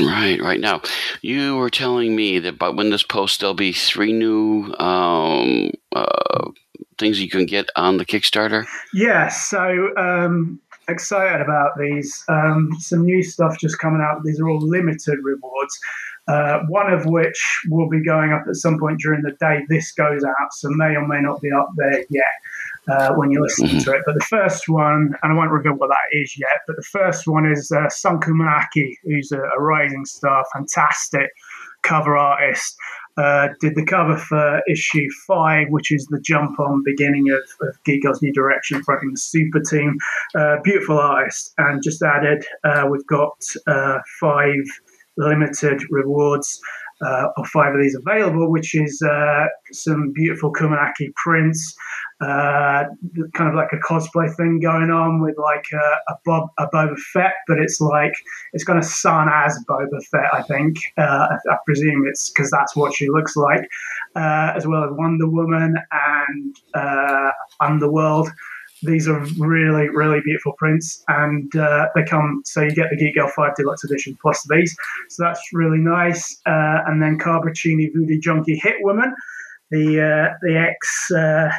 Right, right now, you were telling me that by when this post, there'll be three new um, uh, things you can get on the Kickstarter. Yeah, so um, excited about these. Um, some new stuff just coming out. These are all limited rewards. Uh, one of which will be going up at some point during the day this goes out, so may or may not be up there yet uh, when you listen mm-hmm. to it. But the first one, and I won't reveal what that is yet, but the first one is uh, Sanku Manaki, who's a, a rising star, fantastic cover artist uh, did the cover for issue five, which is the jump on beginning of, of Geek Girls New Direction, fronting the super team. Uh, beautiful artist. And just added, uh, we've got uh, five limited rewards. Uh, of five of these available, which is uh, some beautiful Kumanaki prints, uh, kind of like a cosplay thing going on with like a, a, Bob, a Boba Fett, but it's like it's kind of sun as Boba Fett. I think uh, I, I, presume it's because that's what she looks like, uh, as well as Wonder Woman and uh, Underworld. These are really, really beautiful prints, and uh, they come. So you get the Geek Girl Five Deluxe Edition plus these, so that's really nice. and then Carbracini Voodoo Junkie Hit Woman the uh, the ex uh,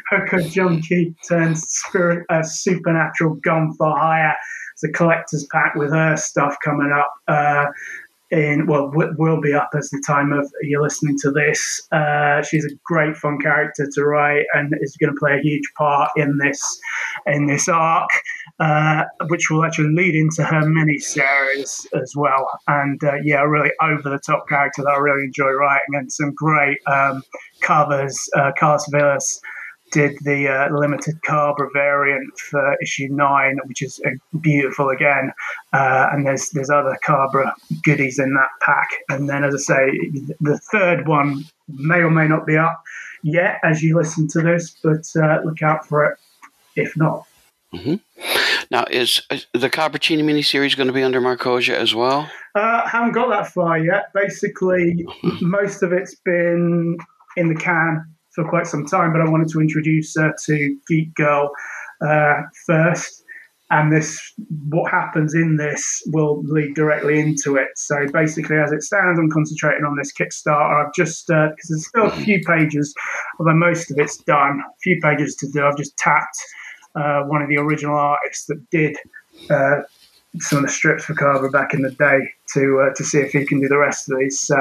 hooker junkie turns spirit uh, supernatural gun for hire. It's a collector's pack with her stuff coming up. In well, will be up as the time of you're listening to this. Uh, she's a great fun character to write and is going to play a huge part in this in this arc, uh, which will actually lead into her mini series as well. And uh, yeah, really over the top character that I really enjoy writing, and some great um, covers. Uh, Carlos Villas did the uh, limited Cabra variant for issue nine, which is uh, beautiful again. Uh, and there's there's other Cabra goodies in that pack. And then, as I say, the third one may or may not be up yet as you listen to this, but uh, look out for it if not. Mm-hmm. Now, is, is the Carbracini miniseries going to be under Markosia as well? Uh, haven't got that far yet. Basically, most of it's been in the can for quite some time, but I wanted to introduce her to Geek Girl uh, first. And this, what happens in this, will lead directly into it. So basically, as it stands, I'm concentrating on this Kickstarter. I've just because uh, there's still a few pages, although most of it's done. A few pages to do. I've just tapped uh, one of the original artists that did uh, some of the strips for Carver back in the day to uh, to see if he can do the rest of these. So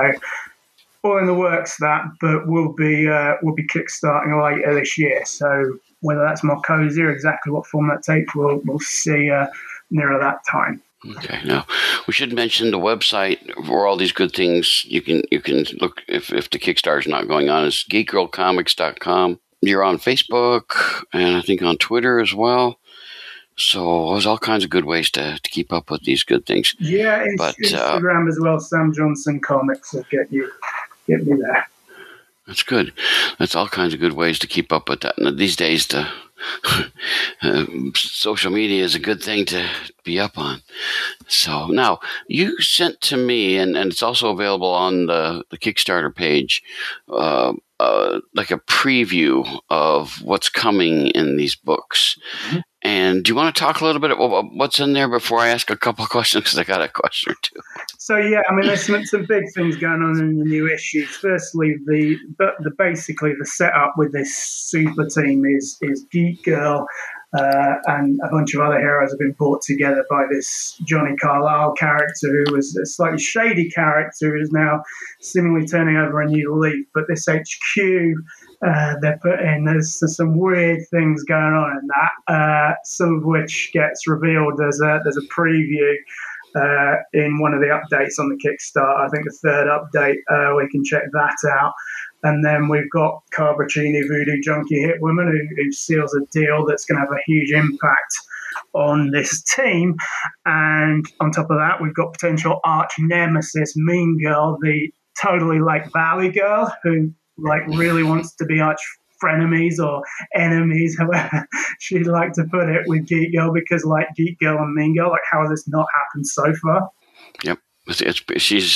all in the works that, but we'll be uh, we'll be kickstarting later this year. So whether that's Markosia or exactly what form that takes, we'll we'll see uh, nearer that time. Okay. Now we should mention the website for all these good things. You can you can look if if the Kickstarter is not going on. It's geekgirlcomics.com. You're on Facebook and I think on Twitter as well. So there's all kinds of good ways to, to keep up with these good things. Yeah, but, uh, Instagram uh, as well. Sam Johnson Comics will get you get me there. That's good. That's all kinds of good ways to keep up with that. And these days, the uh, social media is a good thing to be up on. So now you sent to me, and, and it's also available on the, the Kickstarter page, uh, uh, like a preview of what's coming in these books. Mm-hmm. And do you want to talk a little bit about what's in there before I ask a couple of questions? Because I got a question or two. So yeah, I mean, there's some, some big things going on in the new issues. Firstly, the the basically the setup with this super team is is Geek Girl uh, and a bunch of other heroes have been brought together by this Johnny Carlisle character, who was a slightly shady character, who is now seemingly turning over a new leaf. But this HQ uh, they're putting, there's, there's, some weird things going on in that, uh, some of which gets revealed. There's a, there's a preview. Uh, in one of the updates on the Kickstarter, I think the third update, uh, we can check that out. And then we've got Carboncini, Voodoo Junkie Hit Woman, who, who seals a deal that's going to have a huge impact on this team. And on top of that, we've got potential arch nemesis, Mean Girl, the totally like Valley Girl, who like really wants to be arch frenemies or enemies, however she'd like to put it, with Geek Girl because like Geek Girl and Mean Girl, like how has this not happened so far? Yep. It's, it's, she's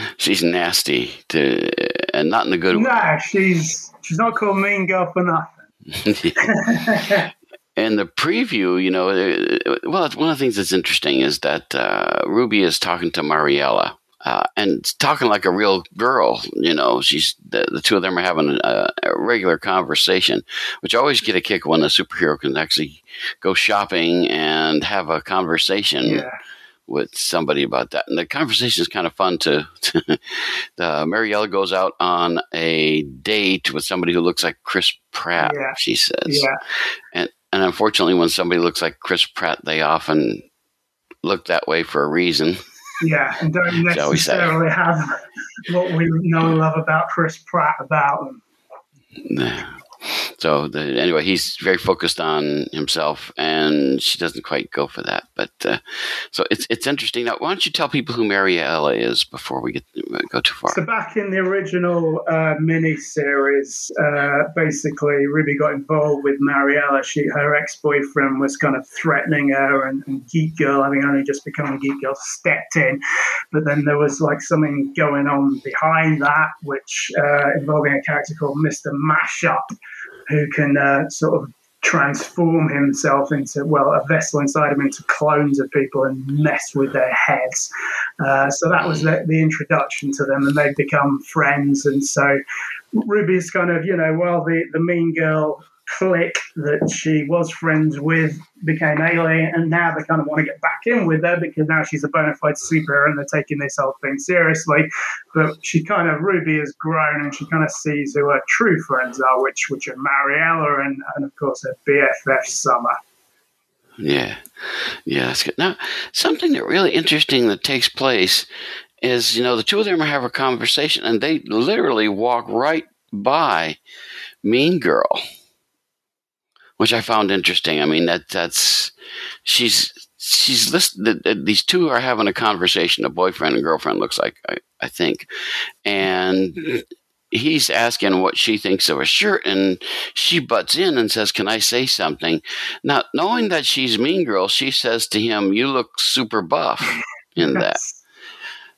she's nasty to and not in a good way. Nah, she's she's not called Mean Girl for nothing. and the preview, you know, uh, well, one of the things that's interesting is that uh, Ruby is talking to Mariella. Uh, and talking like a real girl, you know, she's the, the two of them are having a, a, regular conversation, which I always get a kick when a superhero can actually go shopping and have a conversation Yeah. with somebody about that. And the conversation is kind of fun to. the Mariella goes out on a date with somebody who looks like Chris Pratt. Yeah. She says, Yeah. and and unfortunately, when somebody looks like Chris Pratt, they often look that way for a reason. Yeah, and don't Shall we say. necessarily have what we know and love about Chris Pratt about them. So the, anyway, he's very focused on himself, and she doesn't quite go for that. But uh, so it's it's interesting. Now, why don't you tell people who Mariella is before we get go too far? So back in the original uh, mini-series, uh, basically Ruby got involved with Mariella. She, her ex-boyfriend was kind of threatening her, and, and Geek Girl, having only just become a Geek Girl, stepped in. But then there was like something going on behind that, which uh, involving a character called Mister Mashup, who can uh, sort of transform himself into well a vessel inside him into clones of people and mess with their heads. Uh, so that was the, the introduction to them and they've become friends. And so ruby's kind of you know well the, the mean girl clique that she was friends with became alien and now they kind of want to get back in with her because now she's a bona fide superhero and they're taking this whole thing seriously but she kind of Ruby has grown and she kind of sees who her true friends are, which which are Mariella and, and of course her BFF Summer. Yeah, yeah, that's good. Now, something that really interesting that takes place is you know the two of them have a conversation and they literally walk right by Mean Girl, which I found interesting. I mean that that's she's she's listening. These two are having a conversation. A boyfriend and girlfriend looks like I, I think, and he's asking what she thinks of a shirt, and she butts in and says, "Can I say something?" Now, knowing that she's Mean Girl, she says to him, "You look super buff in that."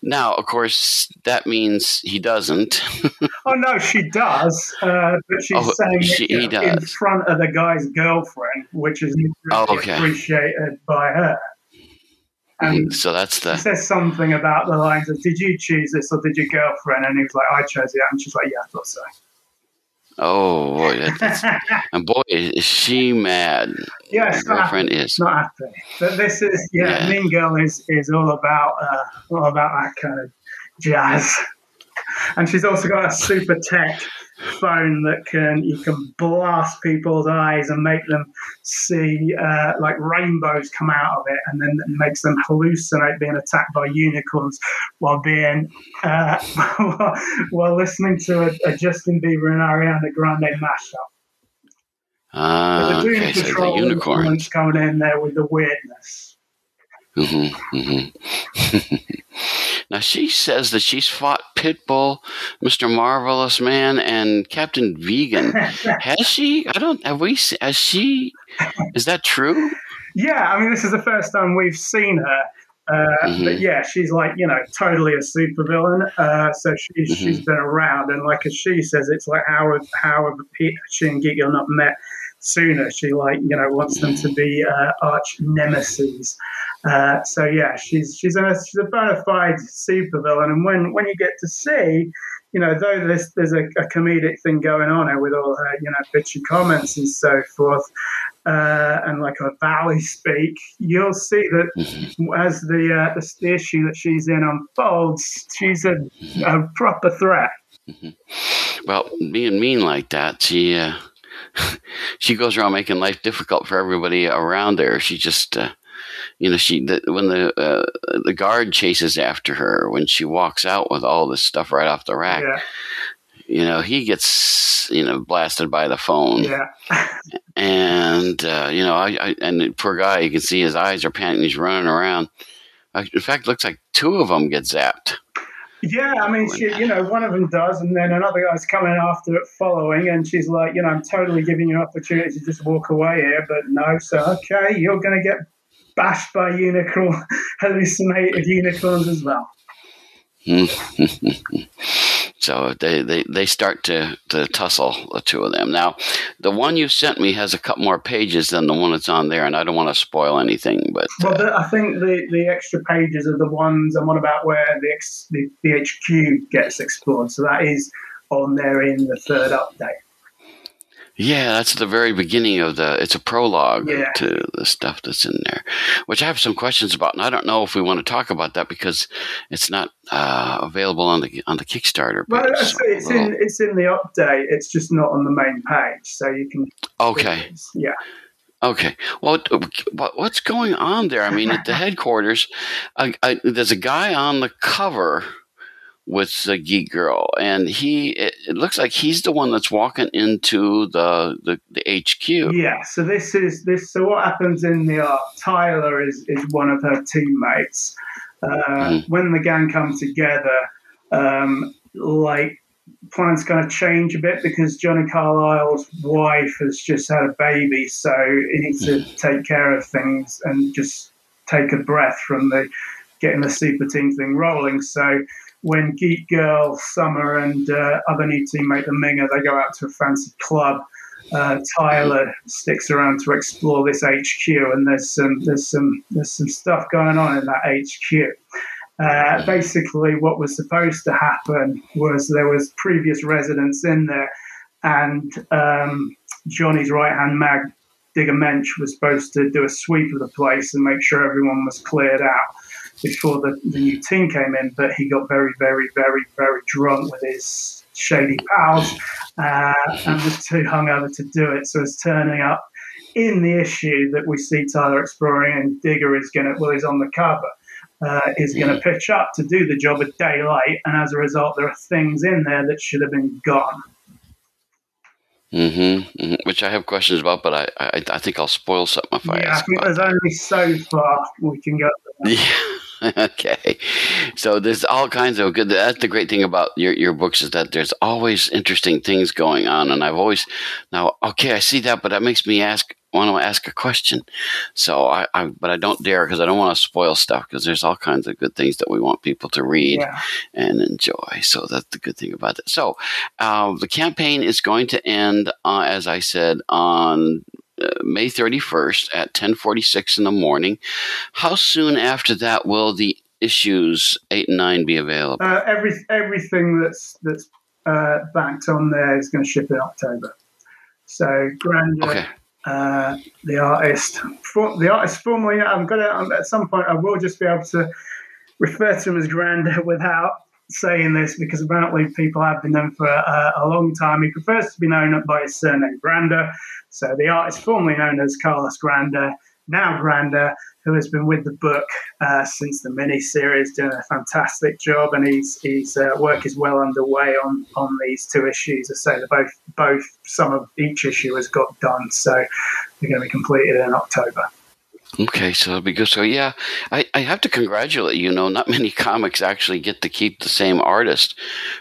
Now, of course, that means he doesn't. Oh no, she does, uh, but she's Oh, saying she- it he know, in does. front of the guy's girlfriend, which is Oh, okay. appreciated by her. And so that's he the says something about the lines of "Did you choose this or did your girlfriend?" And he was like, "I chose it," and she's like, "Yeah, I thought so." Oh boy, that's, and boy is she mad. Yeah, My girlfriend happy. is. Not happy. But this is yeah, Yeah. Mean Girl is is all about uh, all about that kind of jazz. And she's also got a super tech phone that can you can blast people's eyes and make them see uh, like rainbows come out of it, and then it makes them hallucinate being attacked by unicorns while being uh, while listening to a, a Justin Bieber and Ariana Grande mashup. Ah, the Doom okay, so the unicorns. coming in there with the weirdness. Hmm hmm now she says that she's fought Pitbull, Mr. Marvelous Man, and Captain Vegan. Has she? I don't. Have we? Has she? Is that true? Yeah, I mean, this is the first time we've seen her. Uh, Mhm. But yeah, she's like, you know, totally a supervillain. Uh, so she, Mm-hmm. she's been around. And like as she says, it's like how, have- how have she and Giga not met sooner? She, like, you know, wants them to be uh, arch nemesis. Uh, so yeah, she's she's a, she's a bona fide supervillain. And when, when you get to see, you know, though there's, there's a, a comedic thing going on with all her, you know, bitchy comments and so forth, uh, and like a valley speak, you'll see that as the, uh, the the issue that she's in unfolds, she's a, a proper threat. Well, being mean like that, she uh, she goes around making life difficult for everybody around her. She just, uh, you know, she the, when the uh, the guard chases after her when she walks out with all this stuff right off the rack. Yeah, you know, he gets you know blasted by the phone, Yeah. and uh, you know, I, I and the poor guy, you can see his eyes are panting. He's running around. In fact, it looks like two of them get zapped. Yeah, I mean, she, you know, one of them does, and then another guy's coming after it, following, and she's like, you know, I'm totally giving you an opportunity to just walk away here, but no. So, okay, you're going to get bashed by unicorn, hallucinated unicorns as well. So they, they, they start to, to tussle, the two of them. Now, the one you sent me has a couple more pages than the one that's on there, and I don't want to spoil anything, but Well, uh, I think the, the extra pages are the ones I'm on about where the, the the HQ gets explored. So that is on there in the third update. Yeah, that's the very beginning of the. It's a prologue Yeah. to the stuff that's in there, which I have some questions about, and I don't know if we want to talk about that because it's not uh, available on the on the Kickstarter. Well, page, I so say it's in it's in the update. It's just not on the main page, so you can. okay. Yeah. Okay. Well, what's going on there? I mean, at the headquarters, I, I, there's a guy on the cover with the geek girl, and he it, it looks like he's the one that's walking into the the, the HQ. Yeah, so this is this. So what happens in the art? Tyler is is one of her teammates. Uh, Mhm. When the gang come together, um, like plans kind of change a bit because Johnny Carlisle's wife has just had a baby, so he needs to take care of things and just take a breath from the getting the super team thing rolling. So when Geek Girl, Summer, and uh, other new teammate the Minger, they go out to a fancy club uh, Tyler sticks around to explore this HQ, and there's some there's some there's some stuff going on in that HQ. Uh, basically, what was supposed to happen was there was previous residents in there, and um, Johnny's right hand mag Digger Mensch was supposed to do a sweep of the place and make sure everyone was cleared out before the, the new team came in. But he got very, very, very, very drunk with his shady pals uh, and was too hungover to do it. So it's turning up in the issue that we see Tyler exploring, and Digger is going to, well, he's on the cover, uh, is going to pitch up to do the job at daylight, and as a result, there are things in there that should have been gone. Mm-hmm, hmm Which I have questions about, but I, I I think I'll spoil something if I yeah, I ask think about there's only so far we can go. Yeah. okay. So there's all kinds of good. That's the great thing about your, your books is that there's always interesting things going on. And I've always, now, okay, I see that, but that makes me ask, want to ask a question. So I, I but I don't dare because I don't want to spoil stuff because there's all kinds of good things that we want people to read Yeah. and enjoy. So that's the good thing about it. So uh, the campaign is going to end, uh, as I said, on uh, May 31st at 10:46 in the morning. How soon after that will the issues eight and nine be available? Uh, every everything that's that's uh, backed on there is going to ship in October. So Granda, Okay. uh, the artist, for, the artist formerly, I'm going to at some point I will just be able to refer to him as Granda without saying this because apparently people have been known for a, a long time. He prefers to be known by his surname Granda. So the artist formerly known as Carlos Granda, now Granda, who has been with the book uh, since the mini series, doing a fantastic job, and he's his uh, work is well underway on on these two issues. I say they're both both some of each issue has got done, so they're going to be completed in October. Okay, so it'll be good. So yeah, I, I have to congratulate you. Know not many comics actually get to keep the same artist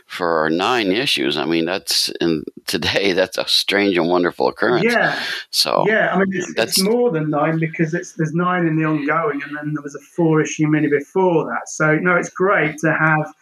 for nine issues. I mean, that's in today. That's a strange and wonderful occurrence. Yeah, So yeah. I mean, it's, it's more than nine because it's there's nine in the ongoing, and then there was a four issue mini before that. So no, it's great to have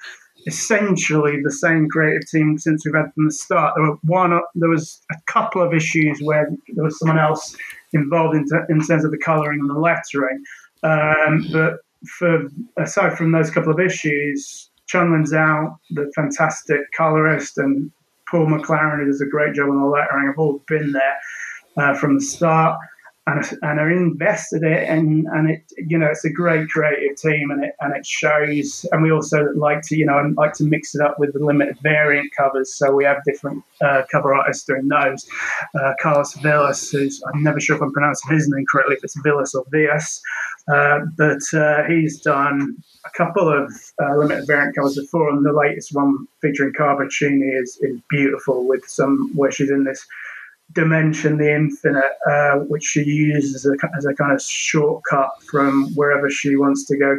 essentially the same creative team since we've had from the start. There were one, there was a couple of issues where there was someone else involved in, ter- in terms of the colouring and the lettering, um, but for aside from those couple of issues, Chunlin's out, the fantastic colorist, and Paul McLaren, who does a great job on the lettering, have all been there uh, from the start and, and are invested in it. And, and it, you know, it's a great creative team and it, and it shows. And we also like to, you know, like to mix it up with the limited variant covers. So we have different uh, cover artists doing those. Uh, Carlos Villas, who's, I'm never sure if I'm pronouncing his name correctly, if it's Villas or Villas. Uh, but uh, he's done a couple of uh, limited variant covers before, and the latest one featuring Cara Buccini is, is beautiful with some where she's in this dimension, the infinite, uh, which she uses as a, as a, kind of shortcut from wherever she wants to go,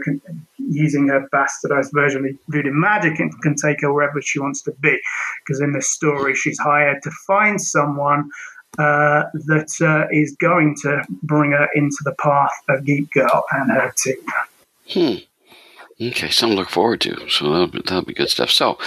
using her bastardized version of voodoo magic and can take her wherever she wants to be. Because in the story, she's hired to find someone uh, that uh, is going to bring her into the path of Geek Girl and her team. Hmm. Okay, something to look forward to. So that'll be, that'll be good stuff. So,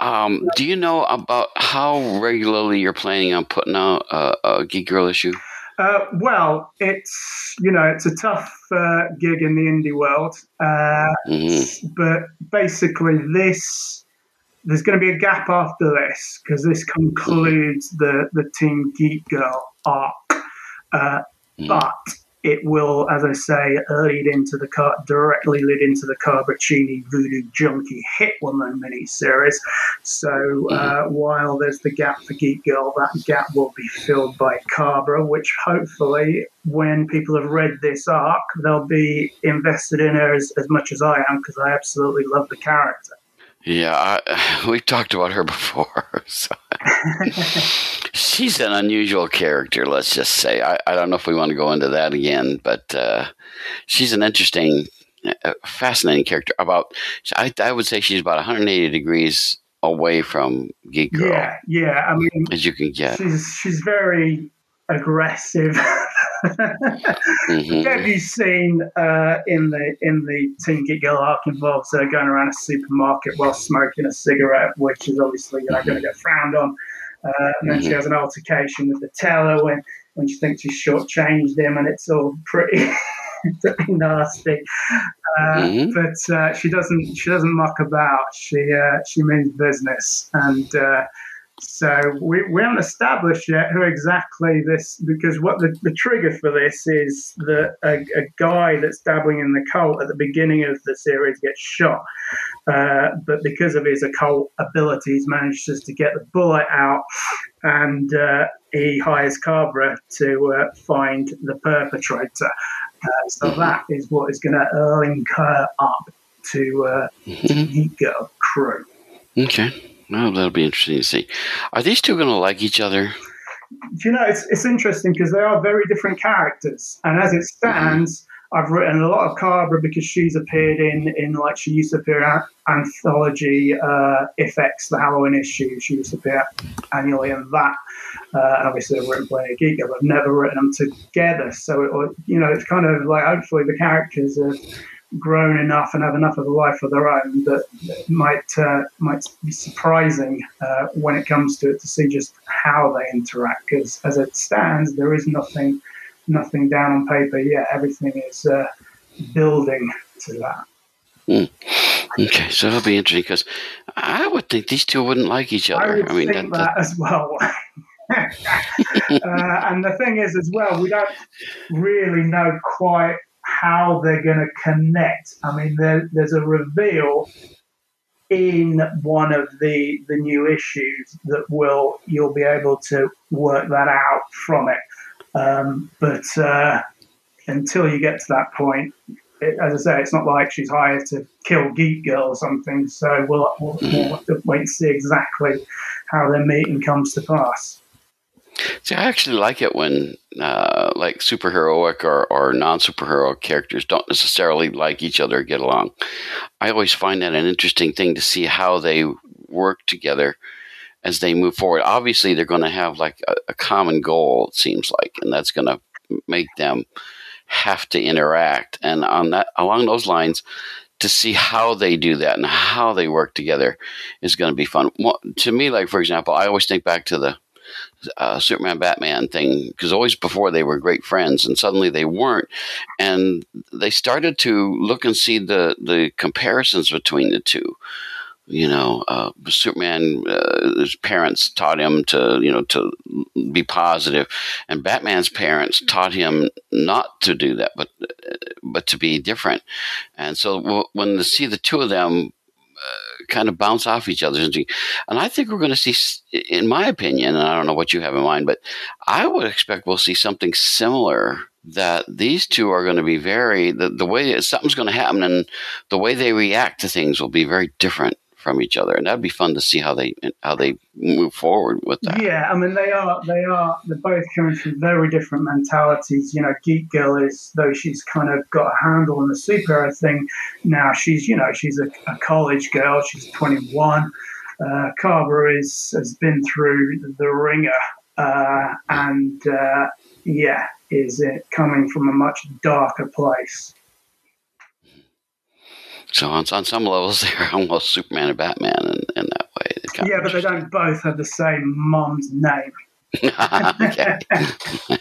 um, do you know about how regularly you're planning on putting out a, a Geek Girl issue? Uh, well, it's you know it's a tough uh, gig in the indie world, uh, mm-hmm. but basically this there's going to be a gap after this because this concludes the the Team Geek Girl arc. Uh, mm. But it will, as I say, lead into the car directly lead into the Carver Buccini Voodoo Junkie Hitwoman miniseries. So mm-hmm. uh, while there's the gap for Geek Girl, that gap will be filled by Carver, which hopefully, when people have read this arc, they'll be invested in her as, as much as I am because I absolutely love the character. Yeah, I, we've talked about her before. So. She's an unusual character, let's just say. I, I don't know if we want to go into that again, but uh, she's an interesting, uh, fascinating character. About, I, I would say she's about 180 degrees away from Geek Girl. Yeah, yeah. I mean, as you can get, she's she's very aggressive. mm-hmm. Have you seen uh, in the in the Team Geek Girl arc involves her going around a supermarket while smoking a cigarette, which is obviously you know, going to get frowned on. Uh, and then mm-hmm. she has an altercation with the teller when when she thinks she's shortchanged him, and it's all pretty. pretty nasty, uh, mm-hmm. but uh, she doesn't. She doesn't muck about. She uh, she means business, and uh, so we, we haven't established yet who exactly this, because what the, the trigger for this is that a, a, guy that's dabbling in the cult at the beginning of the series gets shot. Uh, but because of his occult abilities, manages to get the bullet out and uh, he hires Carver to uh, find the perpetrator. Uh, so that is what is going to link her up to uh, mm-hmm. Girl crew. Okay. Well, that'll be interesting to see. Are these two going to like each other? you know, it's, it's interesting because they are very different characters. And as it stands, mm-hmm. I've written a lot of Carver because she's appeared in, in like, she used to appear at anthology uh, If-X, the Halloween issue. She used to appear annually in that. Uh, and obviously, I've written of Geek but I've never written them together. So, it, you know, it's kind of like hopefully the characters are grown enough and have enough of a life of their own that might uh, might be surprising uh, when it comes to it to see just how they interact. Because as it stands, there is nothing nothing down on paper yet. Everything is uh, building to that. Mm. Okay, so it'll be interesting because I would think these two wouldn't like each other. I, would I mean, think that, that as well. uh, and the thing is, as well, we don't really know quite how they're going to connect. I mean, there, there's a reveal in one of the the new issues that will you'll be able to work that out from it. Um, but uh, until you get to that point, it, as I say, it's not like she's hired to kill Geek Girl or something. So we'll, we'll, we'll to wait and see exactly how their meeting comes to pass. See, I actually like it when uh, like superheroic or, or non superhero characters don't necessarily like each other or get along. I always find that an interesting thing to see how they work together as they move forward. Obviously, they're going to have like a, a common goal, it seems like, and that's going to make them have to interact. And on that, along those lines, to see how they do that and how they work together is going to be fun. Well, to me, like for example, I always think back to the uh, Superman Batman thing because always before they were great friends and suddenly they weren't, and they started to look and see the the comparisons between the two. You know, uh, Superman, uh, his parents taught him to, you know, to be positive, and Batman's parents taught him not to do that, but but to be different. And so when to see the two of them uh, kind of bounce off each other. And I think we're going to see, in my opinion, and I don't know what you have in mind, but I would expect we'll see something similar that these two are going to be very the, the way something's going to happen and the way they react to things will be very different from each other and that'd be fun to see how they how they move forward with that Yeah, I mean they are they are they're both coming from very different mentalities. You know, Geek Girl is though she's kind of got a handle on the superhero thing. Now she's you know she's a, a college girl. She's twenty one. Uh, Carver is has been through the ringer, uh, and uh, yeah, is it coming from a much darker place. So on, on some levels they're almost superman and batman in, in that way It's kind of Yeah, but they don't both have the same mom's name. okay.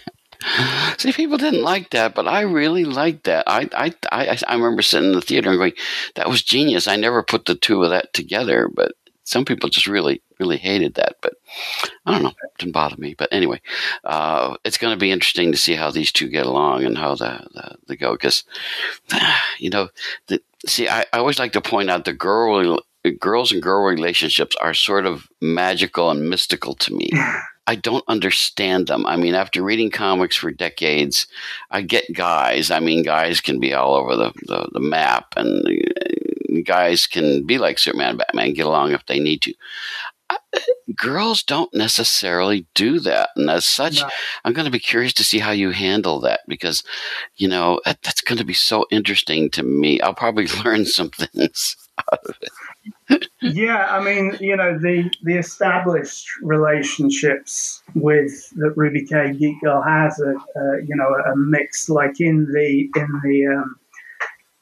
See, people didn't like that, but I really liked that. I, I, I, I remember sitting in the theater and going, "That was genius." I never put the two of that together, but some people just really, really hated that. But I don't know, it didn't bother me. But anyway, uh, it's going to be interesting to see how these two get along and how the, the they go. Because you know, the, see, I, I always like to point out the girl girls and girl relationships are sort of magical and mystical to me. I don't understand them. I mean, after reading comics for decades, I get guys. I mean, guys can be all over the, the, the map, and uh, guys can be like Superman Batman, get along if they need to. Uh, Girls don't necessarily do that. And as such, No. I'm going to be curious to see how you handle that because, you know, that, that's going to be so interesting to me. I'll probably learn some things out of it. Yeah, I mean, you know, the the established relationships with that Ruby K Geek Girl has a, a you know a mix like in the in the um,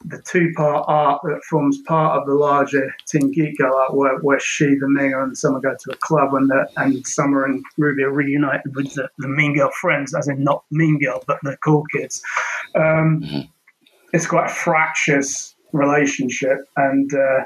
the two part art that forms part of the larger Team Geek Girl art where, where she, the Ming, and Summer go to a club and the, and Summer and Ruby are reunited with the, the Mean Girl friends, as in not Mean Girl, but the cool kids. Um, it's quite a fractious relationship, and uh,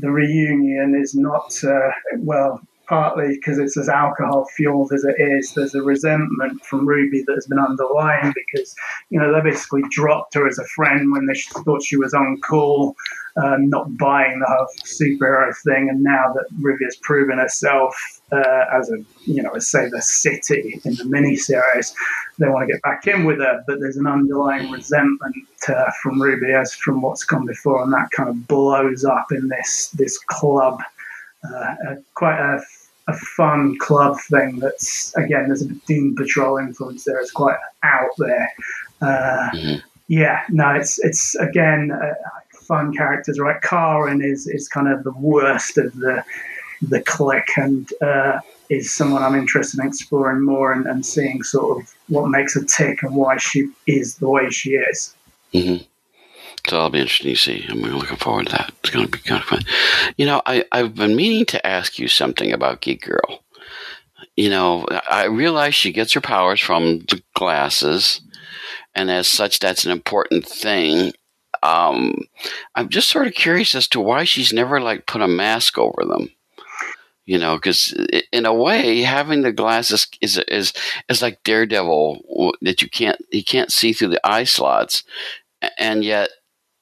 the reunion is not uh, well. Partly because it's as alcohol fueled as it is, there's a resentment from Ruby that has been underlying because you know they basically dropped her as a friend when they thought she was uncool, um, not buying the whole superhero thing, and now that Ruby has proven herself uh, as a you know as say the city in the miniseries, they want to get back in with her, but there's an underlying resentment uh, from Ruby as from what's gone before, and that kind of blows up in this this club. Uh, uh, quite a, a fun club thing. That's again, there's a Doom Patrol influence there. It's quite out there. Uh, Mhm. Yeah, no, it's it's again uh, fun characters. Right, Karen is is kind of the worst of the the clique, and uh, is someone I'm interested in exploring more and, and seeing sort of what makes her tick and why she is the way she is. hmm So that'll be interesting to see. I'm looking forward to that. It's going to be kind of fun. You know, I, I've been meaning to ask you something about Geek Girl. You know, I realize she gets her powers from the glasses, and as such, that's an important thing. Um, I'm just sort of curious as to why she's never like put a mask over them. You know, because in a way, having the glasses is is is like Daredevil that you can't he can't see through the eye slots, and yet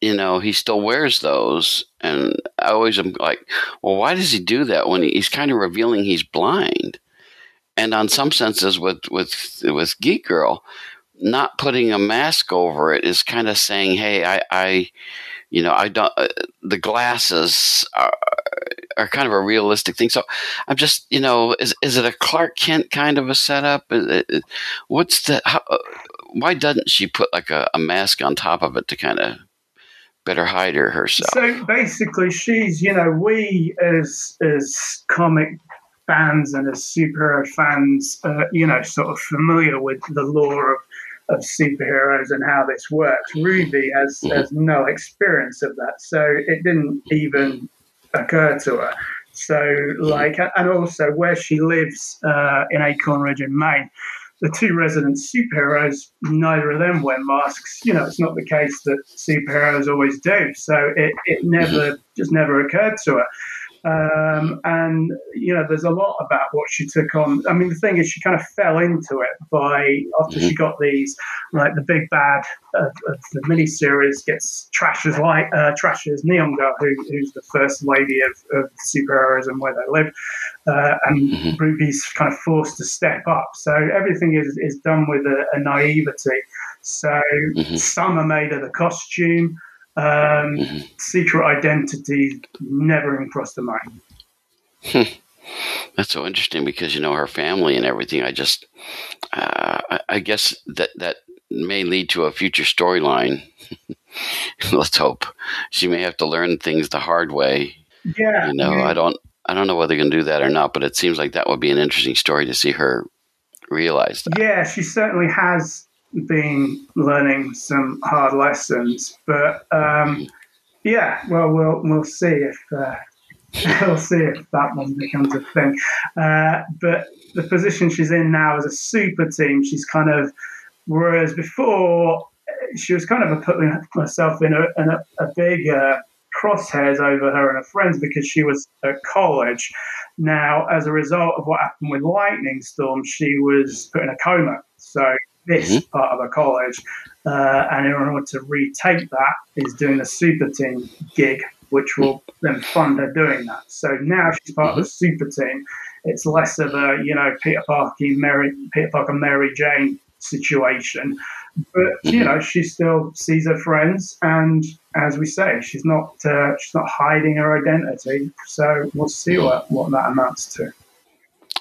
you know he still wears those. And I always am like, well, why does he do that when he's kind of revealing he's blind? And on some senses, with with with Geek Girl, not putting a mask over it is kind of saying, hey, I, I you know, I don't. Uh, the glasses are are kind of a realistic thing. So I'm just, you know, is is it a Clark Kent kind of a setup? It, what's the? How, why doesn't she put like a, a mask on top of it to kind of better hide her herself? So basically, she's you know we as as comic fans and as superhero fans, uh, you know, sort of familiar with the lore of of superheroes and how this works. Ruby has has no experience of that, so it didn't even occur to her. So like, and also where she lives uh, in Acorn Ridge in Maine. The two resident superheroes, neither of them wear masks. You know, it's not the case that superheroes always do. So it, it never, mm-hmm. just never occurred to her. Um, and you know, there's a lot about what she took on. I mean, the thing is, she kind of fell into it by after she got these, like the big bad of, of the miniseries gets trashes like uh, trashes Neon Girl, who, who's the first lady of, of superheroes and where they live, uh, and Ruby's kind of forced to step up. So everything is is done with a, a naivety. So mm-hmm. Summer made her the costume. Um, mm-hmm. Secret identity never even crossed the mind. Hmm. That's so interesting because you know her family and everything. I just, uh, I, I guess that that may lead to a future storyline. Let's hope she may have to learn things the hard way. Yeah, you know, yeah. I don't, I don't know whether they can do that or not, but it seems like that would be an interesting story to see her realize that. Yeah, she certainly has been learning some hard lessons, but um, yeah, well, we'll we'll see if uh, we'll see if that one becomes a thing. Uh, but the position she's in now as a super team, she's kind of whereas before she was kind of putting herself in a, in a, a big uh, crosshairs over her and her friends because she was at college. Now, as a result of what happened with Lightning Storm, she was put in a coma. So this mm-hmm. part of her college, uh, and in order to retake that, is doing a super team gig, which will then fund her doing that. So now she's part mm-hmm. of the super team. It's less of a you know Peter Parker, Mary Peter Parker, Mary Jane situation. But you mm-hmm. know, she still sees her friends, and as we say, she's not uh, she's not hiding her identity. So we'll see what, what that amounts to.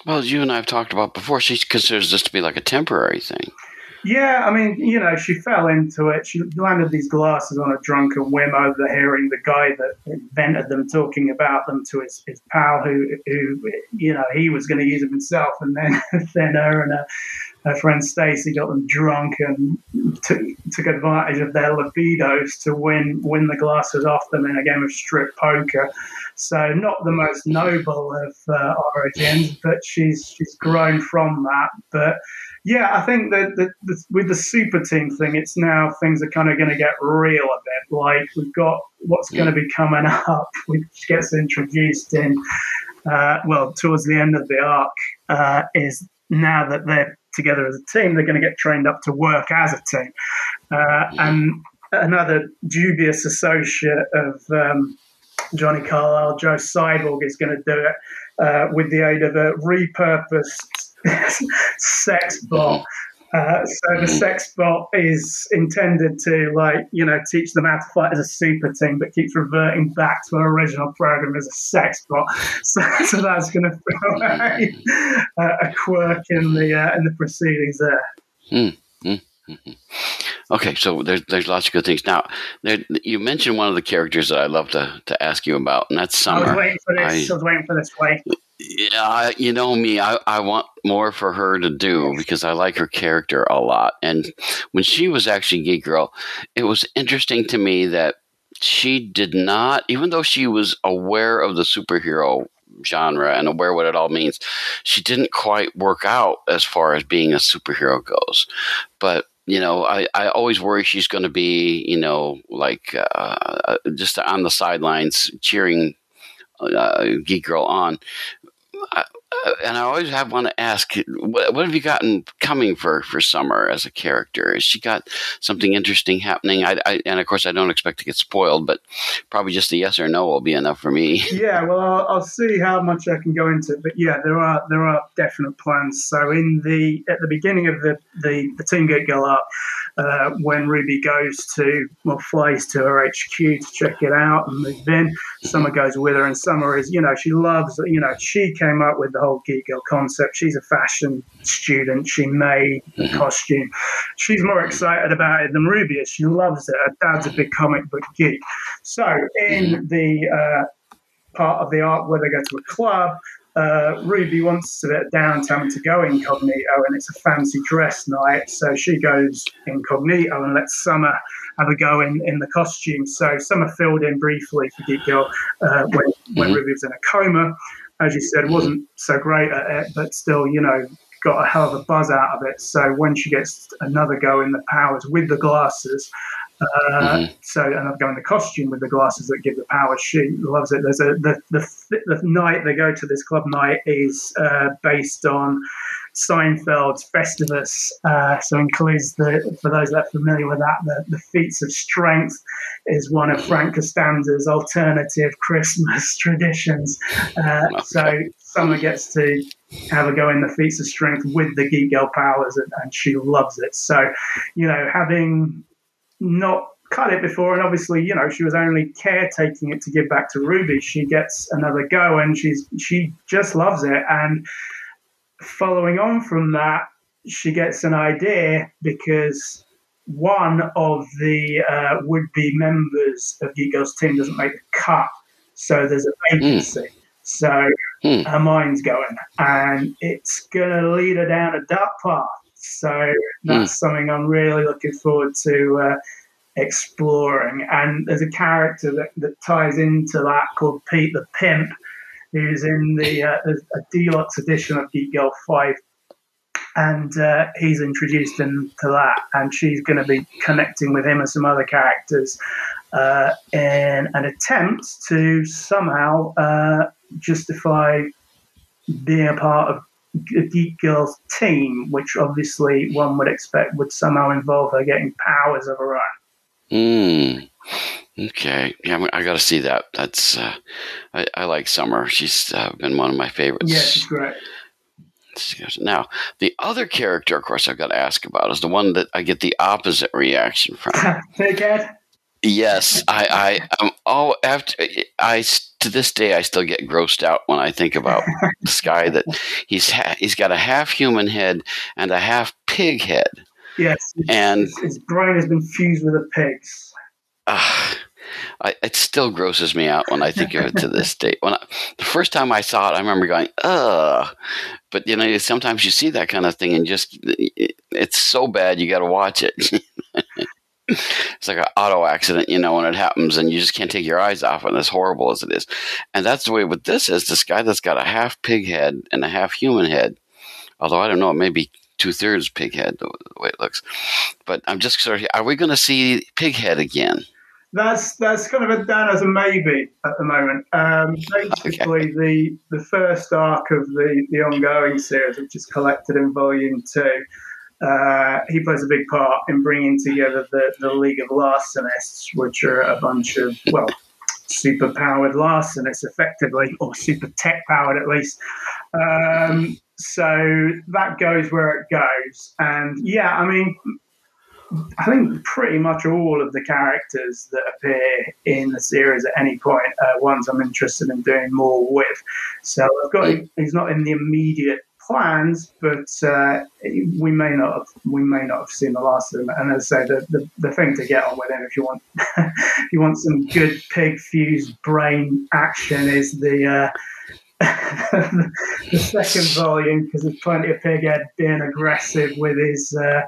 Well, as you and I have talked about before, she considers this to be like a temporary thing. Yeah, I mean, you know, she fell into it. She landed these glasses on a drunken whim, overhearing the guy that invented them talking about them to his, his pal, who, who, you know, he was going to use them himself, and then then her and her, her friend Stacy got them drunk and took, took advantage of their libidos to win win the glasses off them in a game of strip poker. So not the most noble of uh, origins, but she's she's grown from that. But yeah, I think that with the super team thing, it's now things are kind of going to get real a bit. Like we've got what's going to be coming up, which gets introduced in, uh, well, towards the end of the arc, uh, is now that they're together as a team, they're going to get trained up to work as a team. Uh, and another dubious associate of um, Johnny Carlisle, Joe Cyborg, is going to do it uh, with the aid of a repurposed sex bot. Uh, so the sex bot is intended to, like, you know, teach them how to fight as a super team, but keeps reverting back to our original program as a sex bot. So, so that's going to throw a, a, quirk in the uh, in the proceedings there. Mm, mm, mm, okay, so there's there's lots of good things. Now, there, you mentioned one of the characters that I love to, to ask you about, and that's Summer. I was waiting for this. I, I was waiting for this. Wait. Yeah, you know me. I, I want more for her to do because I like her character a lot. And when she was actually Geek Girl, it was interesting to me that she did not, even though she was aware of the superhero genre and aware what it all means, she didn't quite work out as far as being a superhero goes. But you know, I, I always worry she's going to be, you know, like uh, just on the sidelines cheering uh, Geek Girl on. I, and I always have want to ask, what, what, have you gotten coming for for Summer as a character? Has she got something interesting happening? I, I, and of course, I don't expect to get spoiled, but probably just a yes or no will be enough for me. Yeah, well, I'll, I'll see how much I can go into, but yeah, there are there are definite plans. So in the at the beginning of the the, the Team Geek Girl up, uh, when Ruby goes to well flies to her HQ to check it out and move in, Summer goes with her, and Summer is you know she loves you know she came up with the whole geek girl concept. She's a fashion student. She made the mm-hmm. costume. She's more excited about it than Ruby is. She loves it. Her dad's a big comic book geek. So in mm-hmm. the uh, part of the art where they go to a club, uh, Ruby wants to get downtown to go incognito, and it's a fancy dress night. So she goes incognito and lets Summer have a go in, in the costume. So Summer filled in briefly for Geek Girl uh, when, when mm-hmm. Ruby was in a coma as you said, wasn't so great at it, but still, you know, got a hell of a buzz out of it. So when she gets another go in the powers with the glasses, uh, mm-hmm. so another go in the costume with the glasses that give the powers, she loves it. There's a the the, the night they go to this club night is uh, based on Seinfeld's Festivus. Uh, so includes the for those that are familiar with that, the, the feats of strength is one of Frank Costanza's alternative Christmas traditions. Uh, so Summer gets to have a go in the feats of strength with the Geek Girl powers, and, and she loves it. So, you know, having not cut it before, and obviously, you know, she was only caretaking it to give back to Ruby. She gets another go, and she's she just loves it. And following on from that, she gets an idea because one of the uh, would-be members of Geek Girl's team doesn't make the cut, so there's a vacancy. Mm. So mm. her mind's going, and it's going to lead her down a dark path. So that's mm. something I'm really looking forward to uh, exploring. And there's a character that, that ties into that called Pete the Pimp, who's in the uh, a deluxe edition of Geek Girl 5. And uh, he's introduced into that, and she's going to be connecting with him and some other characters uh, in an attempt to somehow uh, justify being a part of a Geek Girl's team, which obviously one would expect would somehow involve her getting powers of her own. Mm. Okay. Yeah, I got to see that. That's uh, I, I, like Summer. She's uh, been one of my favorites. Yeah, she's great. Now, the other character, of course, I've got to ask about is the one that I get the opposite reaction from. Pighead. Yes, I, I, I'm all after. I to this day I still get grossed out when I think about this guy that he's ha- he's got a half human head and a half pig head. Yes, and his, his brain has been fused with a pig's. Uh, I, it still grosses me out when I think of it to this day. When I, the first time I saw it, I remember going, "Ugh," but you know, sometimes you see that kind of thing and just it, it's so bad you got to watch it. it's like an auto accident, you know, when it happens and you just can't take your eyes off it, as horrible as it is. And that's the way with this is this guy that's got a half pig head and a half human head. Although I don't know, maybe two thirds pig head the, way it looks. But I'm just sort of, are we going to see pig head again? That's that's kind of a down as a maybe at the moment. Um, basically, okay. the the first arc of the the ongoing series, which is collected in volume two, uh, he plays a big part in bringing together the, the League of Larcenists, which are a bunch of well super powered larcenists, effectively, or super tech powered at least. Um, so that goes where it goes. And yeah, I mean, I think pretty much all of the characters that appear in the series at any point are ones I'm interested in doing more with. So I've got he's not in the immediate plans, but uh, we may not have we may not have seen the last of them. And as I say, the, the, the thing to get on with him if you want if you want some good pig fused brain action is the uh, the second volume because there's plenty of Pighead being aggressive with his. Uh,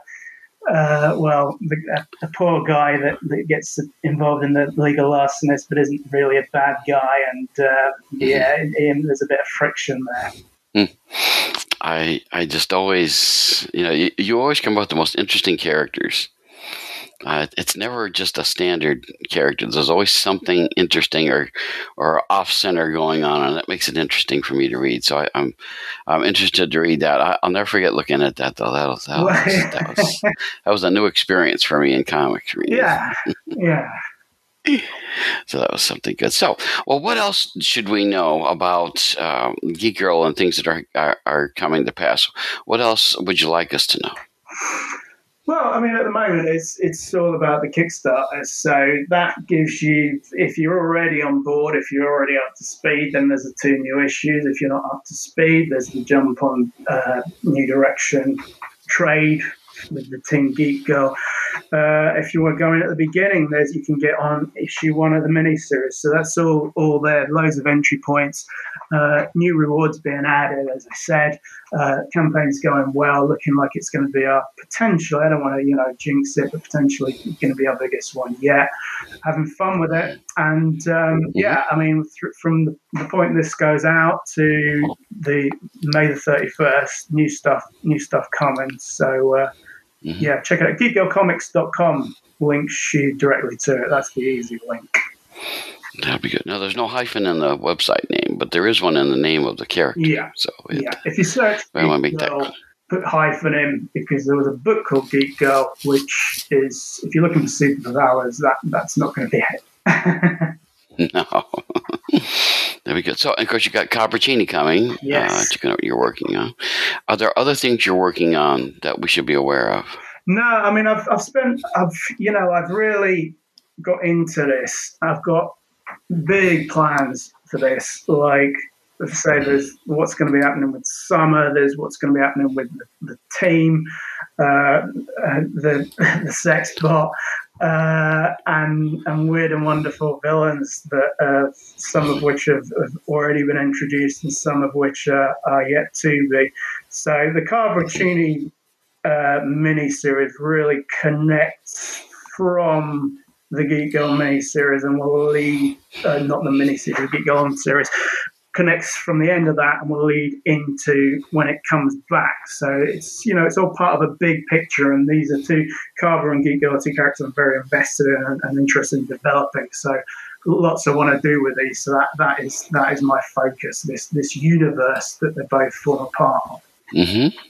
uh, well, the, the, poor guy that, that gets involved in the League of Larcenist but isn't really a bad guy, and uh, yeah, there's a bit of friction there. Mm. I I just always you know you, you always come up with the most interesting characters. Uh, it's never just a standard character. There's always something interesting or or off center going on, and that makes it interesting for me to read. So I, am I'm, I'm interested to read that. I, will never forget looking at that though. That was that was, that was, that was a new experience for me in comics reading. Yeah, yeah so that was something good. So, well, what else should we know about um, Geek Girl and things that are, are, are coming to pass? What else would you like us to know? Well, I mean, at the moment, it's it's all about the Kickstarter. So that gives you, if you're already on board, if you're already up to speed, then there's the two new issues. If you're not up to speed, there's the jump on uh, New Direction trade with the Team Geek Girl. Uh, if you were going at the beginning, there's you can get on issue one of the miniseries. So that's all all there. Loads of entry points, uh, new rewards being added. As I said, uh, campaign's going well, looking like it's going to be our potential. I don't want to you know jinx it, but potentially going to be our biggest one yet. Having fun with it, and um, yeah, I mean, th- from the, point this goes out to the May the thirty first, new stuff, new stuff coming. So. Uh, Mm-hmm. Yeah, check it out. GeekGirlComics.com links you directly to it. That's the easy link. That'd be good. Now, there's no hyphen in the website name, but there is one in the name of the character. Yeah. So it, yeah, if you search, I want to make that. put hyphen in because there was a book called Geek Girl, which is if you're looking for superpowers, that that's not going to be it. No. there we go. So, of course, you got Coppercini coming. Yes. Uh, you're working on. Are there other things you're working on that we should be aware of? No, I mean I've I've spent I've you know I've really got into this. I've got big plans for this. Like let's say there's what's going to be happening with summer. There's what's going to be happening with the, the team, uh, the the sex bot, uh, and and weird and wonderful villains that uh, some of which have, have, already been introduced and some of which uh, are yet to be. So the Carver Buccini uh, mini series really connects from the Geek Girl mini series and will lead uh, not the mini series, Geek Girl series connects from the end of that and will lead into when it comes back. So it's you know it's all part of a big picture, and these are two Carver and Geek Girl two characters I'm very invested in and, and interested in developing. So lots I want to do with these. So that that is that is my focus. This this universe that they both form a part of. Mm-hmm.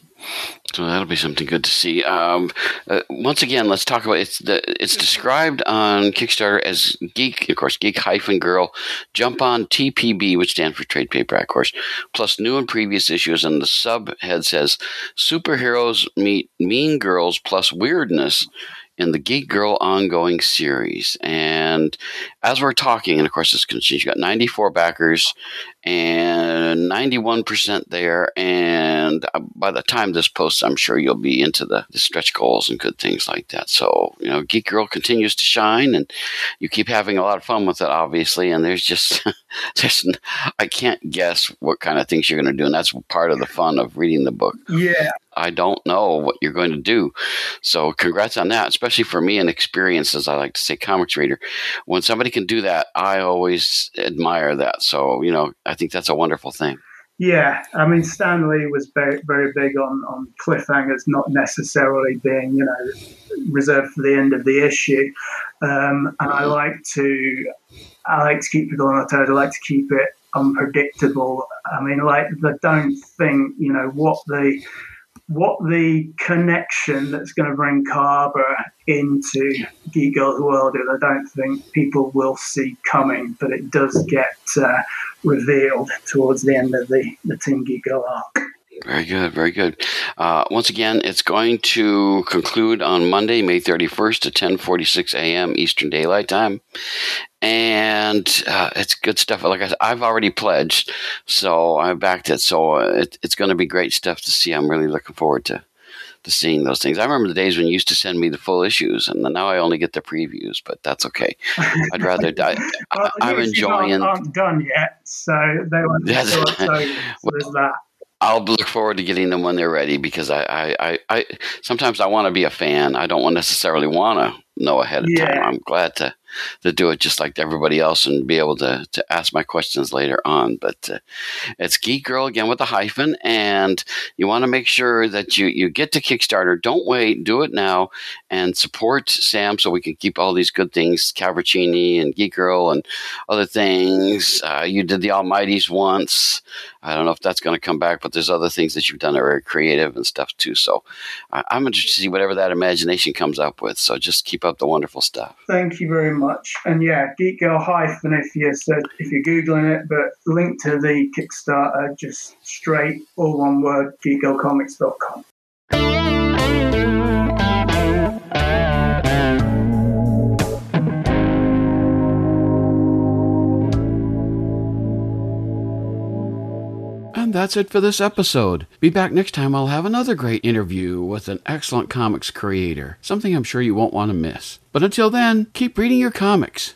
So that'll be something good to see. Um, uh, once again, let's talk about it's the it's described on Kickstarter as geek, of course, geek hyphen girl. Jump on TPB, which stands for trade paperback, of course. Plus new and previous issues, and the subhead says superheroes meet mean girls plus weirdness in the Geek Girl ongoing series. And as we're talking, and of course, this she's got 94 backers and 91% there. And uh, by the time this posts, I'm sure you'll be into the, the stretch goals and good things like that. So, you know, Geek Girl continues to shine and you keep having a lot of fun with it, obviously. And there's just, there's, I can't guess what kind of things you're going to do. And that's part of the fun of reading the book. Yeah. I don't know what you're going to do. So congrats on that, especially for me, and experience, as I like to say, comics reader. When somebody can do that, I always admire that. So, you know, I think that's a wonderful thing. Yeah, I mean, Stan Lee was very, very big on, on cliffhangers not necessarily being, you know, reserved for the end of the issue. Um, and I like to, I like to keep people on their toes. I like to keep it unpredictable. I mean, like, I don't think, you know, what the what the connection that's going to bring Carver into Geek Girl's world is, I don't think people will see coming, but it does get uh, revealed towards the end of the, the Team Geek Girl arc. Very good, very good. Uh, once again, it's going to conclude on Monday, May 31st at 10:46 a.m. Eastern Daylight Time, and uh, it's good stuff. Like I said, I've already pledged, so I backed it. So it, it's going to be great stuff to see. I'm really looking forward to to seeing those things. I remember the days when you used to send me the full issues, and now I only get the previews. But that's okay. I'd rather die. well, I'm enjoying. Aren't, aren't done yet, so they won't. Yes. so there's that. I'll look forward to getting them when they're ready because I, I, I, I sometimes I want to be a fan. I don't necessarily want to know ahead of Yeah. time. I'm glad to to do it just like everybody else and be able to to ask my questions later on. But uh, it's Geek Girl again with a hyphen, and you want to make sure that you you get to Kickstarter. Don't wait, do it now, and support Sam so we can keep all these good things, Cavaccini and Geek Girl and other things. Uh, you did the Almighties once. I don't know if that's going to come back, but there's other things that you've done that are very creative and stuff too. So I, I'm interested to see whatever that imagination comes up with. So just keep up the wonderful stuff. Thank you very much. And yeah, Geek Girl hyphen if you said if you're googling it, but link to the Kickstarter just straight all one word geekgirlcomics.com. And that's it for this episode. Be back next time. I'll have another great interview with an excellent comics creator, something I'm sure you won't want to miss. But until then, keep reading your comics.